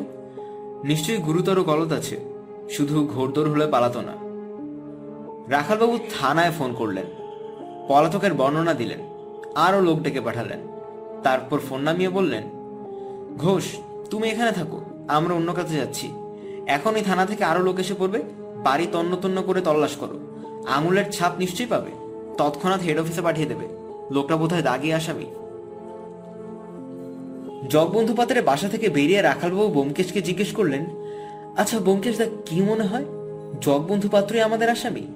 নিশ্চয়ই গুরুতর গলত আছে। শুধু ঘোড়দৌড় হলে পালাতো না। রাখালবাবু থানায় ফোন করলেন। পলাতকের বর্ণনা দিলেন। আরও লোক ডেকে পাঠালেন। তারপর ফোন নামিয়ে বললেন, ঘোষ, তুমি এখানে থাকো। আমরা অন্য কাছে যাচ্ছি। এখন এই থানা থেকে আরও লোক এসে পড়বে। বাড়ি তন্ন তন্ন করে তল্লাশ করো। আঙুলের ছাপ নিশ্চয়ই পাবে। তৎক্ষণাৎ হেড অফিসে পাঠিয়ে দেবে। লোকটা বোধহয় দাগিয়ে আসামি। জগবন্ধু পাত্রের বাসা থেকে বেরিয়ে রাখালবাবু বোমকেশকে জিজ্ঞেস করলেন আচ্ছা বোমকেশ দা, কি মনে হয়? জগবন্ধু পাত্রই আমাদের আসামি?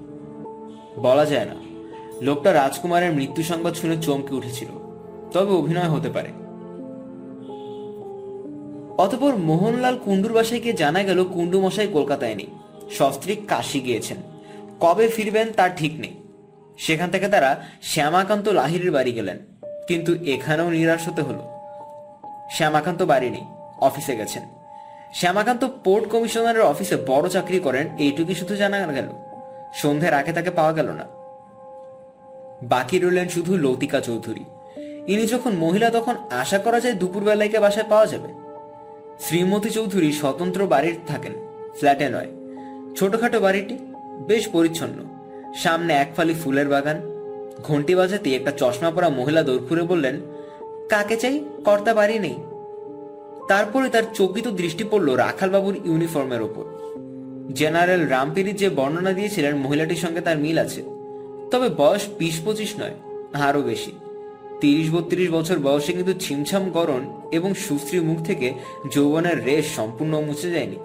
বলা যায় না। লোকটা রাজকুমারের মৃত্যু সংবাদ শুনে চমকে উঠেছিল। তবে অভিনয় হতে পারে। অতপর মোহনলাল কুণ্ডুর বাসায় গিয়ে জানা গেল কুণ্ডু মশাই কলকাতায় নেই। সস্ত্রীক কাশি গিয়েছেন। কবে ফিরবেন তার ঠিক নেই। সেখান থেকে তারা শ্যামাকান্ত লাহিরের বাড়ি গেলেন। কিন্তু এখানেও নিরাশ হতে হলো। শ্যামাকান্ত বাড়ি নেই, অফিসে গেছেন। শ্যামাকান্ত পোর্ট কমিশনারের অফিসে বড় চাকরি করেন, এইটুকুই শুধু জানা গেল। সন্ধ্যের আগে তাকে পাওয়া গেল না। বাকি রইলেন শুধু লতিকা চৌধুরী। ইনি যখন মহিলা, তখন আশা করা যায় দুপুরবেলাকে বাসায় পাওয়া যাবে। শ্রীমতী চৌধুরী স্বতন্ত্র বাড়ির থাকেন, ফ্ল্যাটে নয়। ছোটখাটো বাড়িটি বেশ পরিচ্ছন্ন। সামনে এক ফালি ফুলের বাগান। ঘন্টি বাজাতে একটা চশমা পরা মহিলা দৌড় বললেন, কাকে চাই? কর্তা বাড়ি নেই। তারপরে তার চকিত দৃষ্টি পড়ল রাখালবাবুর ইউনিফর্মের ওপর। জেনারেল রামপিরির যে বর্ণনা দিয়েছিলেন মহিলাটির সঙ্গে তার মিল আছে। তবে বয়স বিশ পঁচিশ নয় আরও বেশি। তিরিশ বত্রিশ বছর বয়সে কিন্তু ছিমছাম গরণ এবং সুশ্রী মুখ থেকে যৌবনের রেশ সম্পূর্ণ মুছে যায়নি।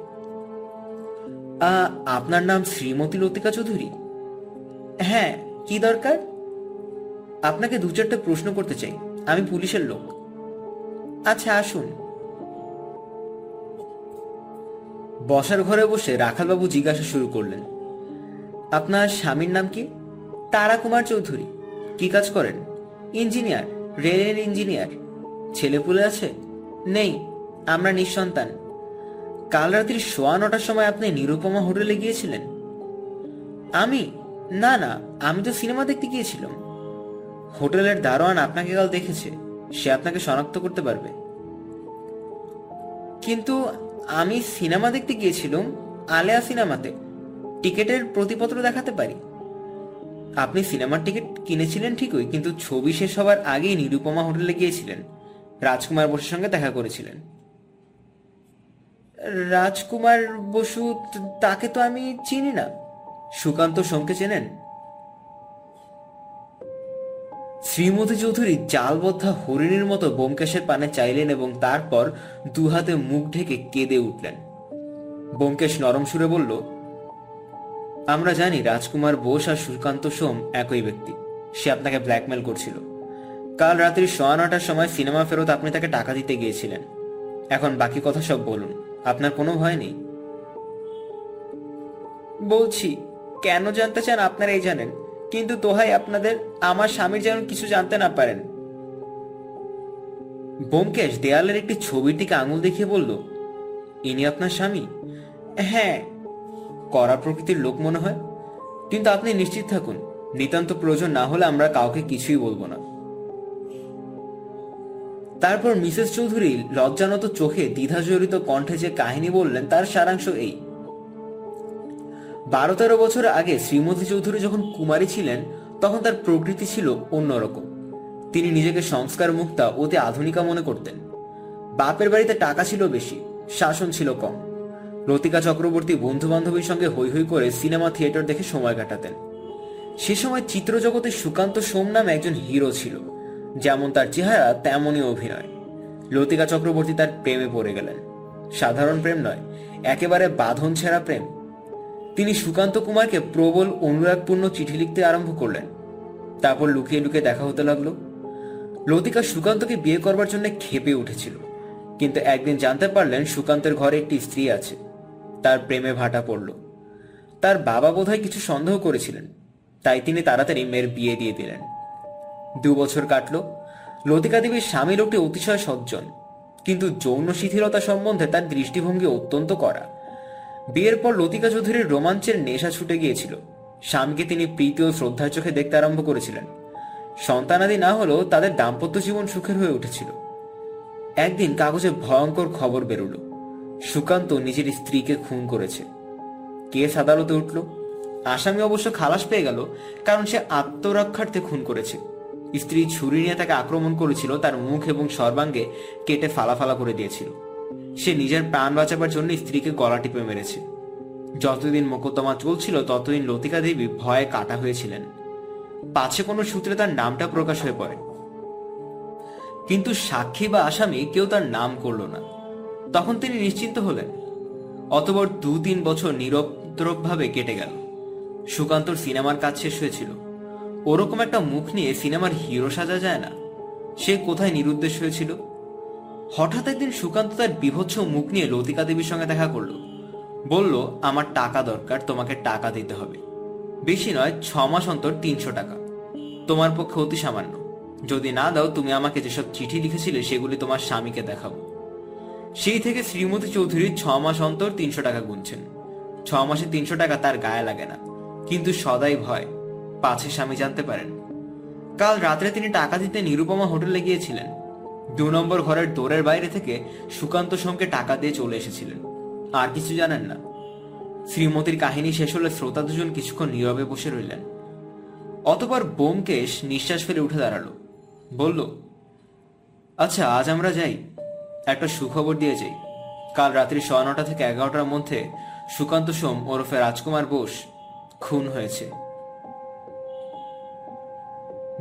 আপনার নাম শ্রীমতী লতিকা চৌধুরী? হ্যাঁ কি দরকার? আপনাকে দু চারটে প্রশ্ন করতে চাই, আমি পুলিশের লোক। আচ্ছা আসুন। বসার ঘরে বসে রাখালবাবু জিজ্ঞাসা শুরু করলেন, আপনার স্বামীর নাম কি? তারা কুমার চৌধুরী। কি কাজ করেন? ইঞ্জিনিয়ার, রেলের ইঞ্জিনিয়ার। ছেলেপুলে আছে? নেই, আমরা নিঃসন্তান। কাল রাত্রি সোয়া নটার সময় আপনি নিরুপমা হোটেলে গিয়েছিলেন? আমি? না না, আমি তো সিনেমা দেখতে গিয়েছিলাম। হোটেলের দারোয়ান আপনাকে কাল দেখেছে, সে আপনাকে শনাক্ত করতে পারবে। কিন্তু আমি সিনেমা দেখতে গিয়েছিলাম আলেয়া সিনেমাতে। টিকেটের প্রতিপত্র দেখাতে পারি? আপনি সিনেমার টিকিট কিনেছিলেন ঠিকই, কিন্তু ছবি শেষ হওয়ার আগেই নিরুপমা হোটেলে গিয়েছিলেন। রাজকুমার বসুর সঙ্গে দেখা করেছিলেন। রাজকুমার বসু, তাকে তো আমি চিনি না। সুকান্ত সোমকে চেনেন? শ্রীমতী চৌধুরী চালবদ্ধা হরিণীর মতো বোমকেশের পানে চাইলেন এবং তারপর দুহাতে মুখ ঢেকে কেঁদে উঠলেন। বোমকেশ নরম সুরে বলল, আমরা জানি রাজকুমার বোস আর সুকান্ত সোম একই ব্যক্তি। সে আপনাকে ব্ল্যাকমেল করছিল। কাল রাত্রি সোয়া নটার সময় সিনেমা ফেরত আপনি তাকে টাকা দিতে গিয়েছিলেন। এখন বাকি কথা সব বলুন। আপনার কোনো ভয় নেই? বলছি, কেন জানতে চান আপনারাই জানেন। কিন্তু দোহাই আপনাদের, আমার স্বামীর যেন কিছু জানতে না পারেন। বোমকেশ দেয়ালের একটি ছবির দিকে আঙুল দেখিয়ে বলল, ইনি আপনার স্বামী? হ্যাঁ। কড়া প্রকৃতির লোক মনে হয়? কিন্তু আপনি নিশ্চিত থাকুন, নিতান্ত প্রয়োজন না হলে আমরা কাউকে কিছুই বলব না। তারপর মিসেস চৌধুরী লজ্জানত চোখে দ্বিধাজড়িত কণ্ঠে যে কাহিনী বললেন, তার সারাংশ এই। বারো তেরো বছর আগে শ্রীমতী চৌধুরী যখন কুমারী ছিলেন, তখন তার প্রকৃতি ছিল অন্যরকম। তিনি নিজেকে সংস্কার মুক্তা অতি আধুনিকা মনে করতেন। বাপের বাড়িতে টাকা ছিল বেশি, শাসন ছিল কম। লতিকা চক্রবর্তী বন্ধু বান্ধবীর সঙ্গে হৈ হৈ করে সিনেমা, থিয়েটার দেখে সময় কাটাতেন। সে সময় চিত্রজগতে সুকান্ত সোম নামে একজন হিরো ছিল, যেমন তার চেহারা তেমনই অভিনয়। লতিকা চক্রবর্তী তার প্রেমে পড়ে গেলেন। সাধারণ প্রেম নয়, একেবারে বাঁধন ছেঁড়া প্রেম। তিনি সুকান্ত কুমারকে প্রবল অনুরাগপূর্ণ চিঠি লিখতে আরম্ভ করলেন। তারপর লুকিয়ে লুকিয়ে দেখা হতে লাগল, লতিকা সুকান্তকে বিয়ে করবার জন্য খেপে উঠেছিল। কিন্তু একদিন জানতে পারলেন সুকান্তের ঘরে একটি স্ত্রী আছে। তার প্রেমে ভাটা পড়ল। তার বাবা বোধহয় কিছু সন্দেহ করেছিলেন। তাই তিনি তাড়াতাড়ি মেয়ের বিয়ে দিয়ে দিলেন। দু বছর কাটল, লতিকা দেবীর স্বামী লোকটি অতিশয় সজ্জন। কিন্তু যৌন শিথিলতা সম্বন্ধে তার দৃষ্টিভঙ্গি অত্যন্ত কড়া। বিয়ের পর লতিকা চৌধুরীর রোমাঞ্চের নেশা ছুটে গিয়েছিল। স্বামীকে তিনি প্রীতি ও শ্রদ্ধার চোখে দেখতে আরম্ভ করেছিলেন। সন্তানাদি না হলেও তাদের দাম্পত্য জীবন সুখের হয়ে উঠেছিল। একদিন কাগজে ভয়ঙ্কর খবর বেরোল। সুকান্ত নিজের স্ত্রীকে খুন করেছে। কেস আদালতে উঠল। আসামি অবশ্য খালাস পেয়ে গেল, কারণ সে আত্মরক্ষার্থে খুন করেছে। স্ত্রী ছুরি নিয়ে তাকে আক্রমণ করেছিল, তার মুখ এবং সর্বাঙ্গে কেটে ফালাফালা করে দিয়েছিল। সে নিজের প্রাণ বাঁচাবার জন্য স্ত্রীকে গলা টিপে মেরেছে। যতদিন মোকদ্দমা চলছিল, ততদিন লতিকা দেবী ভয়ে কাটা হয়েছিলেন। পাছে কোনো সূত্রে তার নামটা প্রকাশ হয়ে পড়ে। কিন্তু সাক্ষী বা আসামি কেউ তার নাম করল না। তখন তিনি নিশ্চিন্ত হলেন অতবর দু তিন বছর নিরবদ্রবভাবে কেটে গেল। সুকান্তর সিনেমার কাজ শেষ হয়েছিল। ওরকম একটা মুখ নিয়ে সিনেমার হিরো সাজা যায় না। সে কোথায় নিরুদ্দেশ হয়েছিল? হঠাৎ একদিন সুকান্ত তার বিভৎস মুখ নিয়ে লতিকা দেবীর সঙ্গে দেখা করল। বলল, আমার টাকা দরকার, তোমাকে টাকা দিতে হবে। বেশি নয়, ছ মাস অন্তর তিনশো টাকা। তোমার পক্ষে অতি সামান্য। যদি না দাও, তুমি আমাকে যেসব চিঠি লিখেছিলে, সেগুলি তোমার স্বামীকে দেখাবো সেই থেকে শ্রীমতী চৌধুরী ছ মাস অন্তর তিনশো টাকা গুনছেন। ছ মাসে তিনশো টাকা তার গায়ে লাগে না। কিন্তু সদাই ভয়। পাছে স্বামী জানতে পারেন। কাল রাত্রে তিনি টাকা দিতে নিরুপমা হোটেলে গিয়েছিলেন। দু নম্বর ঘরের দোরের বাইরে থেকে সুকান্ত সোমকে টাকা দিয়ে চলে এসেছিলেন। আর কিছু জানেন না। শ্রীমতীর কাহিনী শেষ হলে শ্রোতা দুজন কিছুক্ষণ নীরবে বসে রইলেন। অতপর বোমকেশ নিঃশ্বাস ফেলে উঠে দাঁড়াল। বলল আচ্ছা আজ আমরা যাই। একটা সুখবর দিয়ে যাই। কাল রাত্রি সোয়া নটা থেকে এগারোটার মধ্যে সুকান্ত সোম ওরফে রাজকুমার বোস খুন হয়েছে।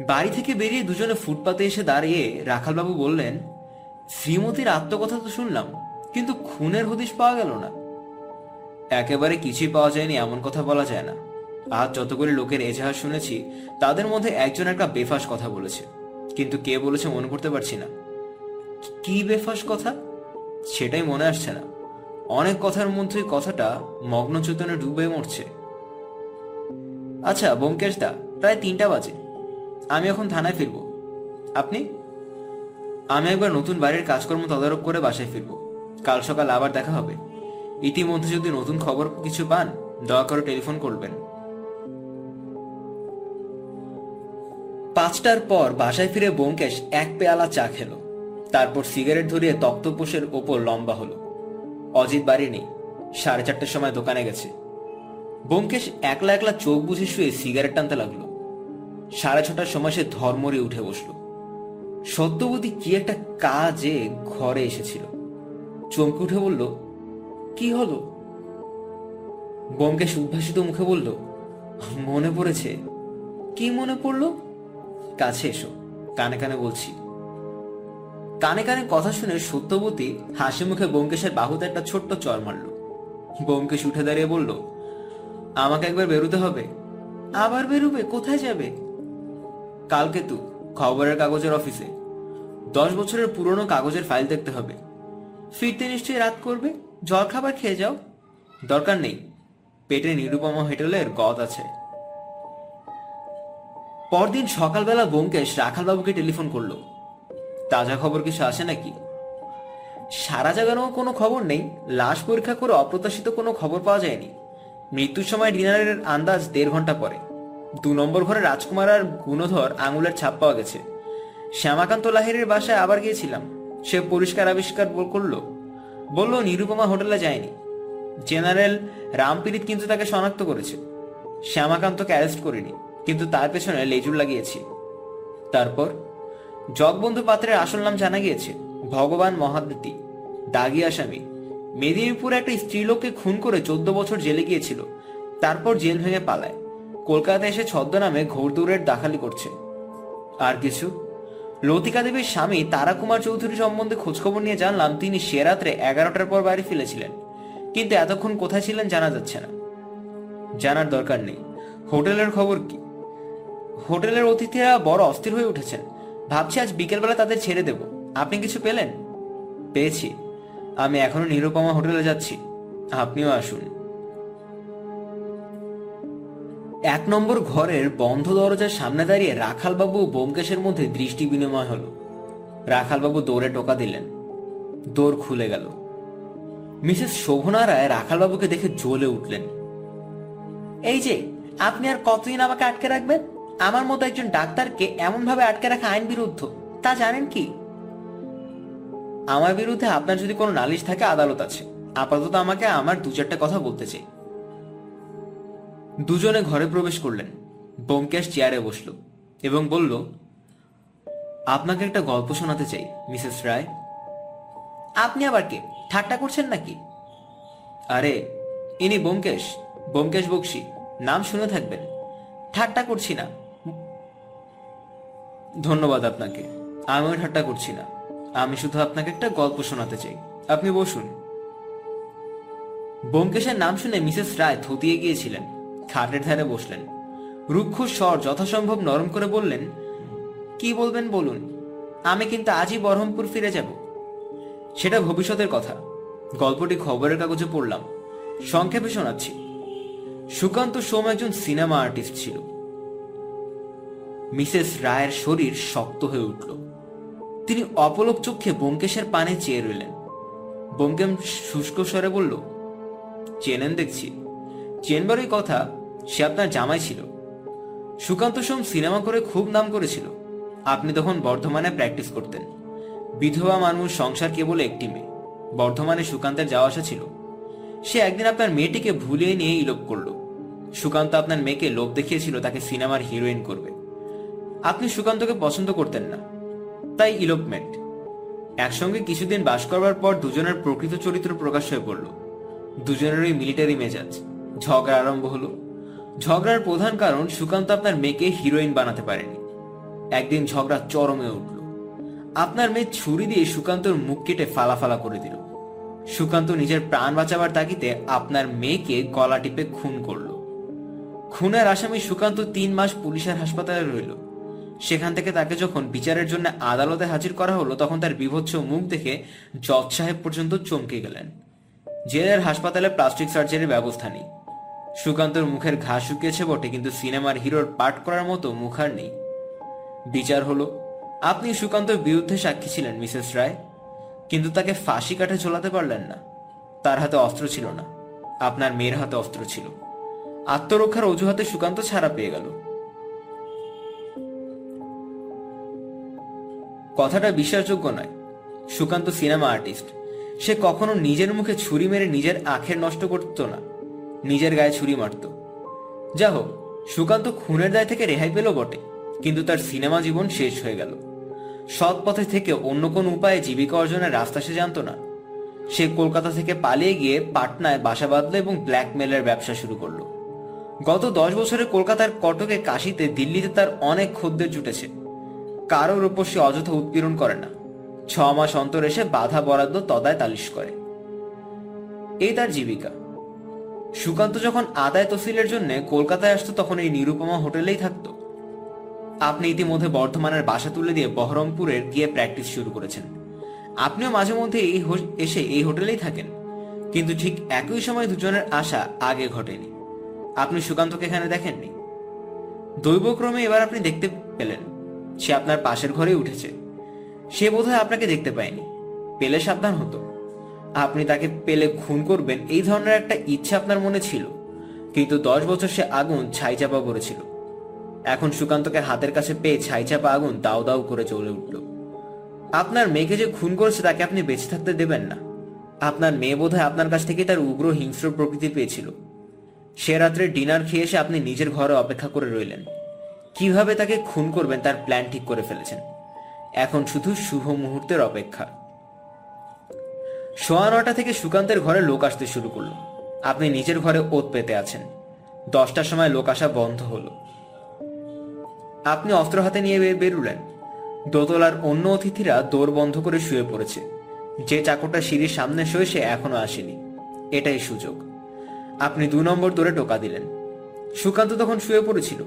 বাড়ি থেকে বেরিয়ে দুজনে ফুটপাতে এসে দাঁড়িয়ে রাখালবাবু বললেন, শ্রীমতীর আত্মকথা তো শুনলাম, কিন্তু খুনের হদিশ পাওয়া গেল না। একেবারে কিছুই পাওয়া যায়নি, এমন কথা বলা যায় না। আজ যতগুলি লোকের এজাহার শুনেছি, তাদের মধ্যে একজন একটা বেফাস কথা বলেছে, কিন্তু কে বলেছে মনে করতে পারছি না। কি বেফাস কথা? সেটাই মনে আসছে না। অনেক কথার মধ্যে কথাটা মগ্ন চেতনে ডুবে মরছে। আচ্ছা বোমকেশ দা, প্রায় তিনটা বাজে। আমি এখন থানায় ফিরব। আপনি? আমি একবার নতুন বাড়ির কাজকর্ম তদারক করে বাসায় ফিরব। কাল সকাল আবার দেখা হবে। ইতিমধ্যে যদি নতুন খবর কিছু পান, দয়া করে টেলিফোন করবেন। পাঁচটার পর বাসায় ফিরে বোমকেশ এক পেয়ালা চা খেলো। তারপর সিগারেট ধরিয়ে তক্তপোষের ওপর লম্বা হলো। অজিত বাড়ি নেই। সাড়ে চারটের সময় দোকানে গেছে। বোমকেশ একলা একলা চোখ বুঝে শুয়ে সিগারেট টানতে লাগল। সাড়ে ছটার সময় সে ধর্মরে উঠে বসল। সত্যবতী কি একটা কাজে ঘরে এসেছিল। চমকে উঠে বলল, কি হলো? বোমকেশ উদ্ভাসিত মুখে বলল, মনে পড়েছে। কি মনে পড়ল? কাছে এসো, কানে কানে বলছি। কানে কানে কথা শুনে সত্যবতী হাসি মুখে বোমকেশের বাহুতে একটা ছোট্ট চর মারল। বোমকেশ উঠে দাঁড়িয়ে বলল, আমাকে একবার বেরোতে হবে। আবার বেরোবে? কোথায় যাবে? কালকে তু খবরের কাগজের অফিসে। দশ বছরের পুরনো কাগজের ফাইল দেখতে হবে। ফিরতে নিশ্চয়ই রাত করবে। জল খাবার খেয়ে যাও। দরকার নেই। পেটে নিরুপমা হেটেলের গদ আছে। পরদিন সকালবেলা বোমকেশ রাখালবাবুকে টেলিফোন করল। তাজা খবর কিছু আসে নাকি? সারা জাগানো কোনো খবর নেই। লাশ পরীক্ষা করে অপ্রত্যাশিত কোনো খবর পাওয়া যায়নি। মৃত্যুর সময় ডিনারের আন্দাজ দেড় ঘণ্টা পরে। দু নম্বর ঘরে রাজকুমার আর গুণধর আঙুলের ছাপ পাওয়া গেছে। শ্যামাকান্ত লাহিরের বাসায় আবার গিয়েছিলাম। সে পরিষ্কার আবিষ্কার করল। বলল, নিরুপমা হোটেলে যায়নি। জেনারেল রামপীড়িত কিন্তু তাকে শনাক্ত করেছে। শ্যামাকান্তকে অ্যারেস্ট করিনি, কিন্তু তার পেছনে লেজুর লাগিয়েছি। তারপর জগবন্ধু পাত্রের আসল নাম জানা গিয়েছে, ভগবান মহাদ্যুতি দাগি আসামি। মেদিনীপুরে একটা স্ত্রীলোককে খুন করে চোদ্দ বছর জেলে গিয়েছিল। তারপর জেল ভেঙে পালায়। কলকাতায় এসে ছদ্মনামে ঘোরদৌড়ের দাখালি করছে। আর কিছু? লতিকা দেবীর স্বামী তারাকুমার চৌধুরী সম্বন্ধে খোঁজখবর নিয়ে জানলাম তিনি সে রাত্রে এগারোটার পর বাড়ি ফিরেছিলেন। কিন্তু এতক্ষণ কোথায় ছিলেন জানা যাচ্ছে না। জানার দরকার নেই। হোটেলের খবর কি? হোটেলের অতিথিরা বড় অস্থির হয়ে উঠেছেন। ভাবছি আজ বিকেলবেলা তাদের ছেড়ে দেব। আপনি কিছু পেলেন? পেয়েছি। আমি এখনও নিরুপমা হোটেলে যাচ্ছি। আপনিও আসুন। এক নম্বর ঘরের বন্ধ দরজার সামনে দাঁড়িয়ে রাখালবাবু বোমকেশের মধ্যে দৃষ্টি বিনিময় হলো। রাখালবাবু দৌড়ে টোকা দিলেন। দৌড় খুলে গেল। মিসেস শোভনা রায় রাখালবাবুকে দেখে জ্বলে উঠলেন। এই যে, আপনি আর কতদিন আমাকে আটকে রাখবেন? আমার মতো একজন ডাক্তারকে এমন ভাবে আটকে রাখা আইন বিরুদ্ধ তা জানেন কি? আমার বিরুদ্ধে আপনার যদি কোনো নালিশ থাকে, আদালত আছে। আপাতত আমাকে আমার দু চারটা কথা বলতে চাই। দুজনে ঘরে প্রবেশ করলেন। বোমকেশ চেয়ারে বসল এবং বলল, আপনাকে একটা গল্প শোনাতে চাই, মিসেস রায়। আপনি আবার কে? ঠাট্টা করছেন নাকি? আরে, ইনি বোমকেশ বোমকেশ বক্সি। নাম শুনে থাকবেন। ঠাট্টা করছি না। ধন্যবাদ আপনাকে, আমিও ঠাট্টা করছি না। আমি শুধু আপনাকে একটা গল্প শোনাতে চাই। আপনি বসুন। বোমকেশের নাম শুনে মিসেস রায় থতিয়ে গিয়েছিলেন। খাটের ধারে বসলেন। রুক্ষ স্বর যথাসম্ভব নরম করে বললেন, কি বলবেন বলুন, আমি কিন্তু আজই বরহমপুর ফিরে যাব। সেটা ভবিষ্যতের কথা। গল্পটি খবরের কাগজে পড়লাম। সংক্ষেপে শোনাচ্ছি। সুকান্ত সোম একজন সিনেমা আর্টিস্ট ছিল। মিসেস রায়ের শরীর শক্ত হয়ে উঠল। তিনি অপলক চক্ষে বোমকেশের পানে চেয়ে রইলেন। বোমকেম শুষ্ক স্বরে বলল, চেনেন দেখছি। চেনবারই কথা সে আপনার জামাই ছিল। সুকান্ত সোম সিনেমা করে খুব নাম করেছিল। আপনি তখন বর্ধমানে প্র্যাকটিস করতেন। বিধবা মানুষ সংসার কেবল একটি মেয়ে। বর্ধমানে সুকান্তের যাওয়া আসা ছিল। সে একদিন আপনার মেয়েটিকে ভুলিয়ে নিয়ে ইলোপ করল। সুকান্ত আপনার মেয়েকে লোভ দেখিয়েছিল, তাকে সিনেমার হিরোইন করবে। আপনি সুকান্তকে পছন্দ করতেন না। তাই ইলোপমেন্ট একসঙ্গে কিছুদিন বাস করবার পর দুজনের প্রকৃত চরিত্র প্রকাশ হয়ে পড়ল। দুজনেরই মিলিটারি মেজাজ। ঝগড়া আরম্ভ হলো। ঝগড়ার প্রধান কারণ সুকান্ত আপনার মেয়েকে হিরোইন বানাতে পারেনি। একদিন ঝগড়া চরমে উঠল। আপনার মেয়ে ছুরি দিয়ে সুকান্তর মুখ কেটে ফালাফালা করে দিল। সুকান্ত নিজের প্রাণ বাঁচাবার তাগিতে আপনার মেয়েকে গলা টিপে খুন করল। খুনের আসামি সুকান্ত তিন মাস পুলিশের হাসপাতালে রইল। সেখান থেকে তাকে যখন বিচারের জন্য আদালতে হাজির করা হলো, তখন তার বিভৎস মুখ দেখে জজ সাহেব পর্যন্ত চমকে গেলেন। জেলের হাসপাতালে প্লাস্টিক সার্জারির ব্যবস্থা নেই। সুকান্তর মুখের ঘা শুকিয়েছে বটে, কিন্তু সিনেমার হিরোর পাঠ করার মতো মুখ আর নেই। বিচার হলো, আপনি সুকান্তর বিরুদ্ধে সাক্ষী ছিলেন, মিসেস রায়, কিন্তু তাকে ফাঁসি কাঠে ঝোলাতে পারলেন না। তার হাতে অস্ত্র ছিল না, আপনার মেয়ের হাতে অস্ত্র ছিল। আত্মরক্ষার অজুহাতে সুকান্ত ছাড়া পেয়ে গেল। কথাটা বিশ্বাসযোগ্য নয়। Sukanta cinema artist. সে কখনো নিজের মুখে ছুরি মেরে নিজের আখের নষ্ট করত না। নিজের গায়ে ছুরি মারত। যা হোক, সুকান্ত খুনের দায় থেকে রেহাই পেল বটে, কিন্তু তার সিনেমা জীবন শেষ হয়ে গেল। সৎ পথে থেকে অন্য কোন উপায়ে জীবিকা অর্জনের রাস্তা সে জানতো না। সে কলকাতা থেকে পালিয়ে গিয়ে পাটনায় বাসা বাঁধলো এবং ব্ল্যাকমেলের ব্যবসা শুরু করল। গত দশ বছরে কলকাতার কটকে কাশিতে দিল্লিতে তার অনেক খদ্দের জুটেছে। কারোর উপর সে অযথা উৎপীড়ন করে না। ছ মাস অন্তর এসে বাধা বরাদ্দ তদায় তালিশ করে। এই তার জীবিকা। সুকান্ত যখন আদায় তহসিলের জন্য কলকাতায় আসতো, তখন এই নিরুপমা হোটেলেই থাকতো। আপনি ইতিমধ্যে বর্ধমানের বাসা তুলে দিয়ে বহরমপুরের গিয়ে প্র্যাকটিস শুরু করেছেন। আপনিও মাঝে মধ্যে এই এসে এই হোটেলেই থাকেন। কিন্তু ঠিক একই সময় দুজনের আশা আগে ঘটেনি। আপনি সুকান্তকে এখানে দেখেননি? দৈবক্রমে এবার আপনি দেখতে পেলেন, সে আপনার পাশের ঘরেই উঠেছে। সে বোধহয় আপনাকে দেখতে পায়নি। পেলে সাবধান হতো। আপনি তাকে পেলে খুন করবেন, এই ধরনের একটা ইচ্ছা আপনার মনে ছিল। কিন্তু দশ বছর সে আগুন ছাইচাপা পড়েছিল এখন সুকান্তকে হাতের কাছে পেয়ে ছাইচাপা আগুন দাও দাও করে চলে উঠল। আপনার মেয়েকে যে খুন করেছে তাকে আপনি বেঁচে থাকতে দেবেন না। আপনার মেয়ে বোধহয় আপনার কাছ থেকে তার উগ্র হিংস্র প্রকৃতি পেয়েছিল। সে রাত্রে ডিনার খেয়ে এসে আপনি নিজের ঘরে অপেক্ষা করে রইলেন। কীভাবে তাকে খুন করবেন তার প্ল্যান ঠিক করে ফেলেছেন। এখন শুধু শুভ মুহূর্তের অপেক্ষা। সোয়া নটা থেকে সুকান্তের ঘরে লোক আসতে শুরু করল। আপনি নিজের ঘরে ওত পেতে আছেন। দশটার সময় লোক আসা বন্ধ হলো। আপনি অস্ত্র হাতে নিয়ে বের- বেরুলেন। দোতলার অন্য অতিথিরা দৌড় বন্ধ করে শুয়ে পড়েছে। যে চাকরটা সিঁড়ির সামনে শুয়ে সে এখনও আসেনি। এটাই সুযোগ। আপনি দু নম্বর দৌড়ে টোকা দিলেন। সুকান্ত তখন শুয়ে পড়েছিল।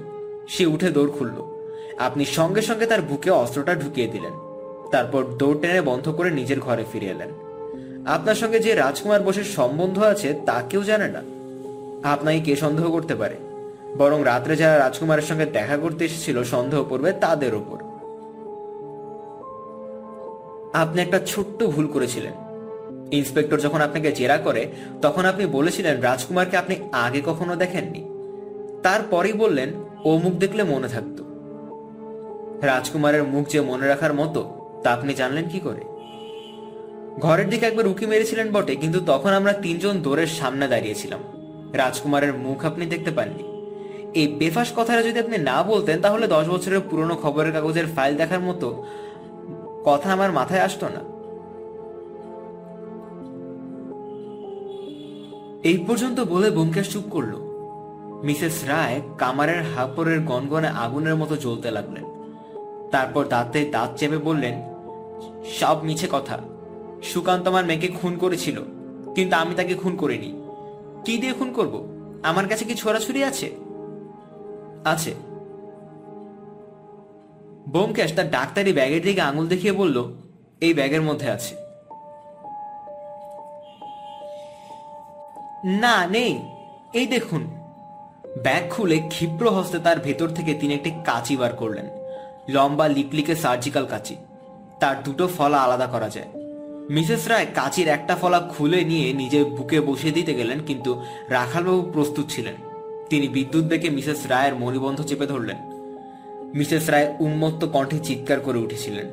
সে উঠে দৌড় খুলল। আপনি সঙ্গে সঙ্গে তার বুকে অস্ত্রটা ঢুকিয়ে দিলেন। তারপর দৌড় টেনে বন্ধ করে নিজের ঘরে ফিরে এলেন। আপনার সঙ্গে যে রাজকুমার বসের সম্বন্ধ আছে তা কেউ জানে না। আপনাকে কে সন্দেহ করতে পারে? বরং রাত্রে যারা রাজকুমারের সঙ্গে দেখা করতে এসেছিল সন্দেহ করবে তাদের ওপর আপনি একটা ছোট্ট ভুল করেছিলেন। ইন্সপেক্টর যখন আপনাকে জেরা করে, তখন আপনি বলেছিলেন রাজকুমারকে আপনি আগে কখনো দেখেননি। তারপরেই বললেন, ও মুখ দেখলে মনে থাকতো। রাজকুমারের মুখ যে মনে রাখার মতো, তা আপনি জানলেন কি করে? ঘরের দিকে একবার উকি মেরেছিলেন বটে, কিন্তু তখন আমরা তিনজন দোরের সামনে দাঁড়িয়েছিলাম। রাজকুমারের মুখ আপনি দেখতে পাননি। এই বেফাস কথাটা যদি আপনি না বলতেন, তাহলে দশ বছরের পুরনো খবরের কাগজের ফাইল দেখার মতো কথা আমার মাথায় আসতো না। এই পর্যন্ত বলে বোমকেশ চুপ করল। মিসেস রায় কামারের হাপরের গনগনে আগুনের মতো জ্বলতে লাগলেন। তারপর দাঁতে দাঁত চেপে বললেন, সব মিছে কথা। সুকান্ত আমার মেয়েকে খুন করেছিল, কিন্তু আমি তাকে খুন করিনি। কি দিয়ে খুন করব? আমার কাছে কি ছোড়াছুরি আছে? আছে। বোমকেশ তার ডাক্তারি ব্যাগের দিকে আঙুল দেখিয়ে বলল, এই ব্যাগের মধ্যে আছে। না, নেই। এই দেখুন। ব্যাগ খুলে ক্ষিপ্র হস্তে তার ভেতর থেকে তিনি একটি কাঁচি বার করলেন, লম্বা লিকলিকে সার্জিক্যাল কাঁচি। তার দুটো ফলা আলাদা করা যায়। মিসেস রায় কাঁচির একটা ফলা খুলে নিয়ে নিজের বুকে বসিয়ে দিতে গেলেন, কিন্তু রাখালবাবু প্রস্তুত ছিলেন। তিনি বিদ্যুৎ বেগে মিসেস রায়ের মণিবন্ধ চেপে ধরলেন। মিসেস রায় উন্মত্ত কণ্ঠে চিৎকার করে উঠেছিলেন।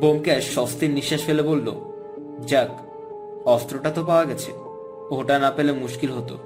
বোমকেশ স্বস্তির নিঃশ্বাস ফেলে বলল, যাক, অস্ত্রটা তো পাওয়া গেছে। ওটা না পেলে মুশকিল হতো।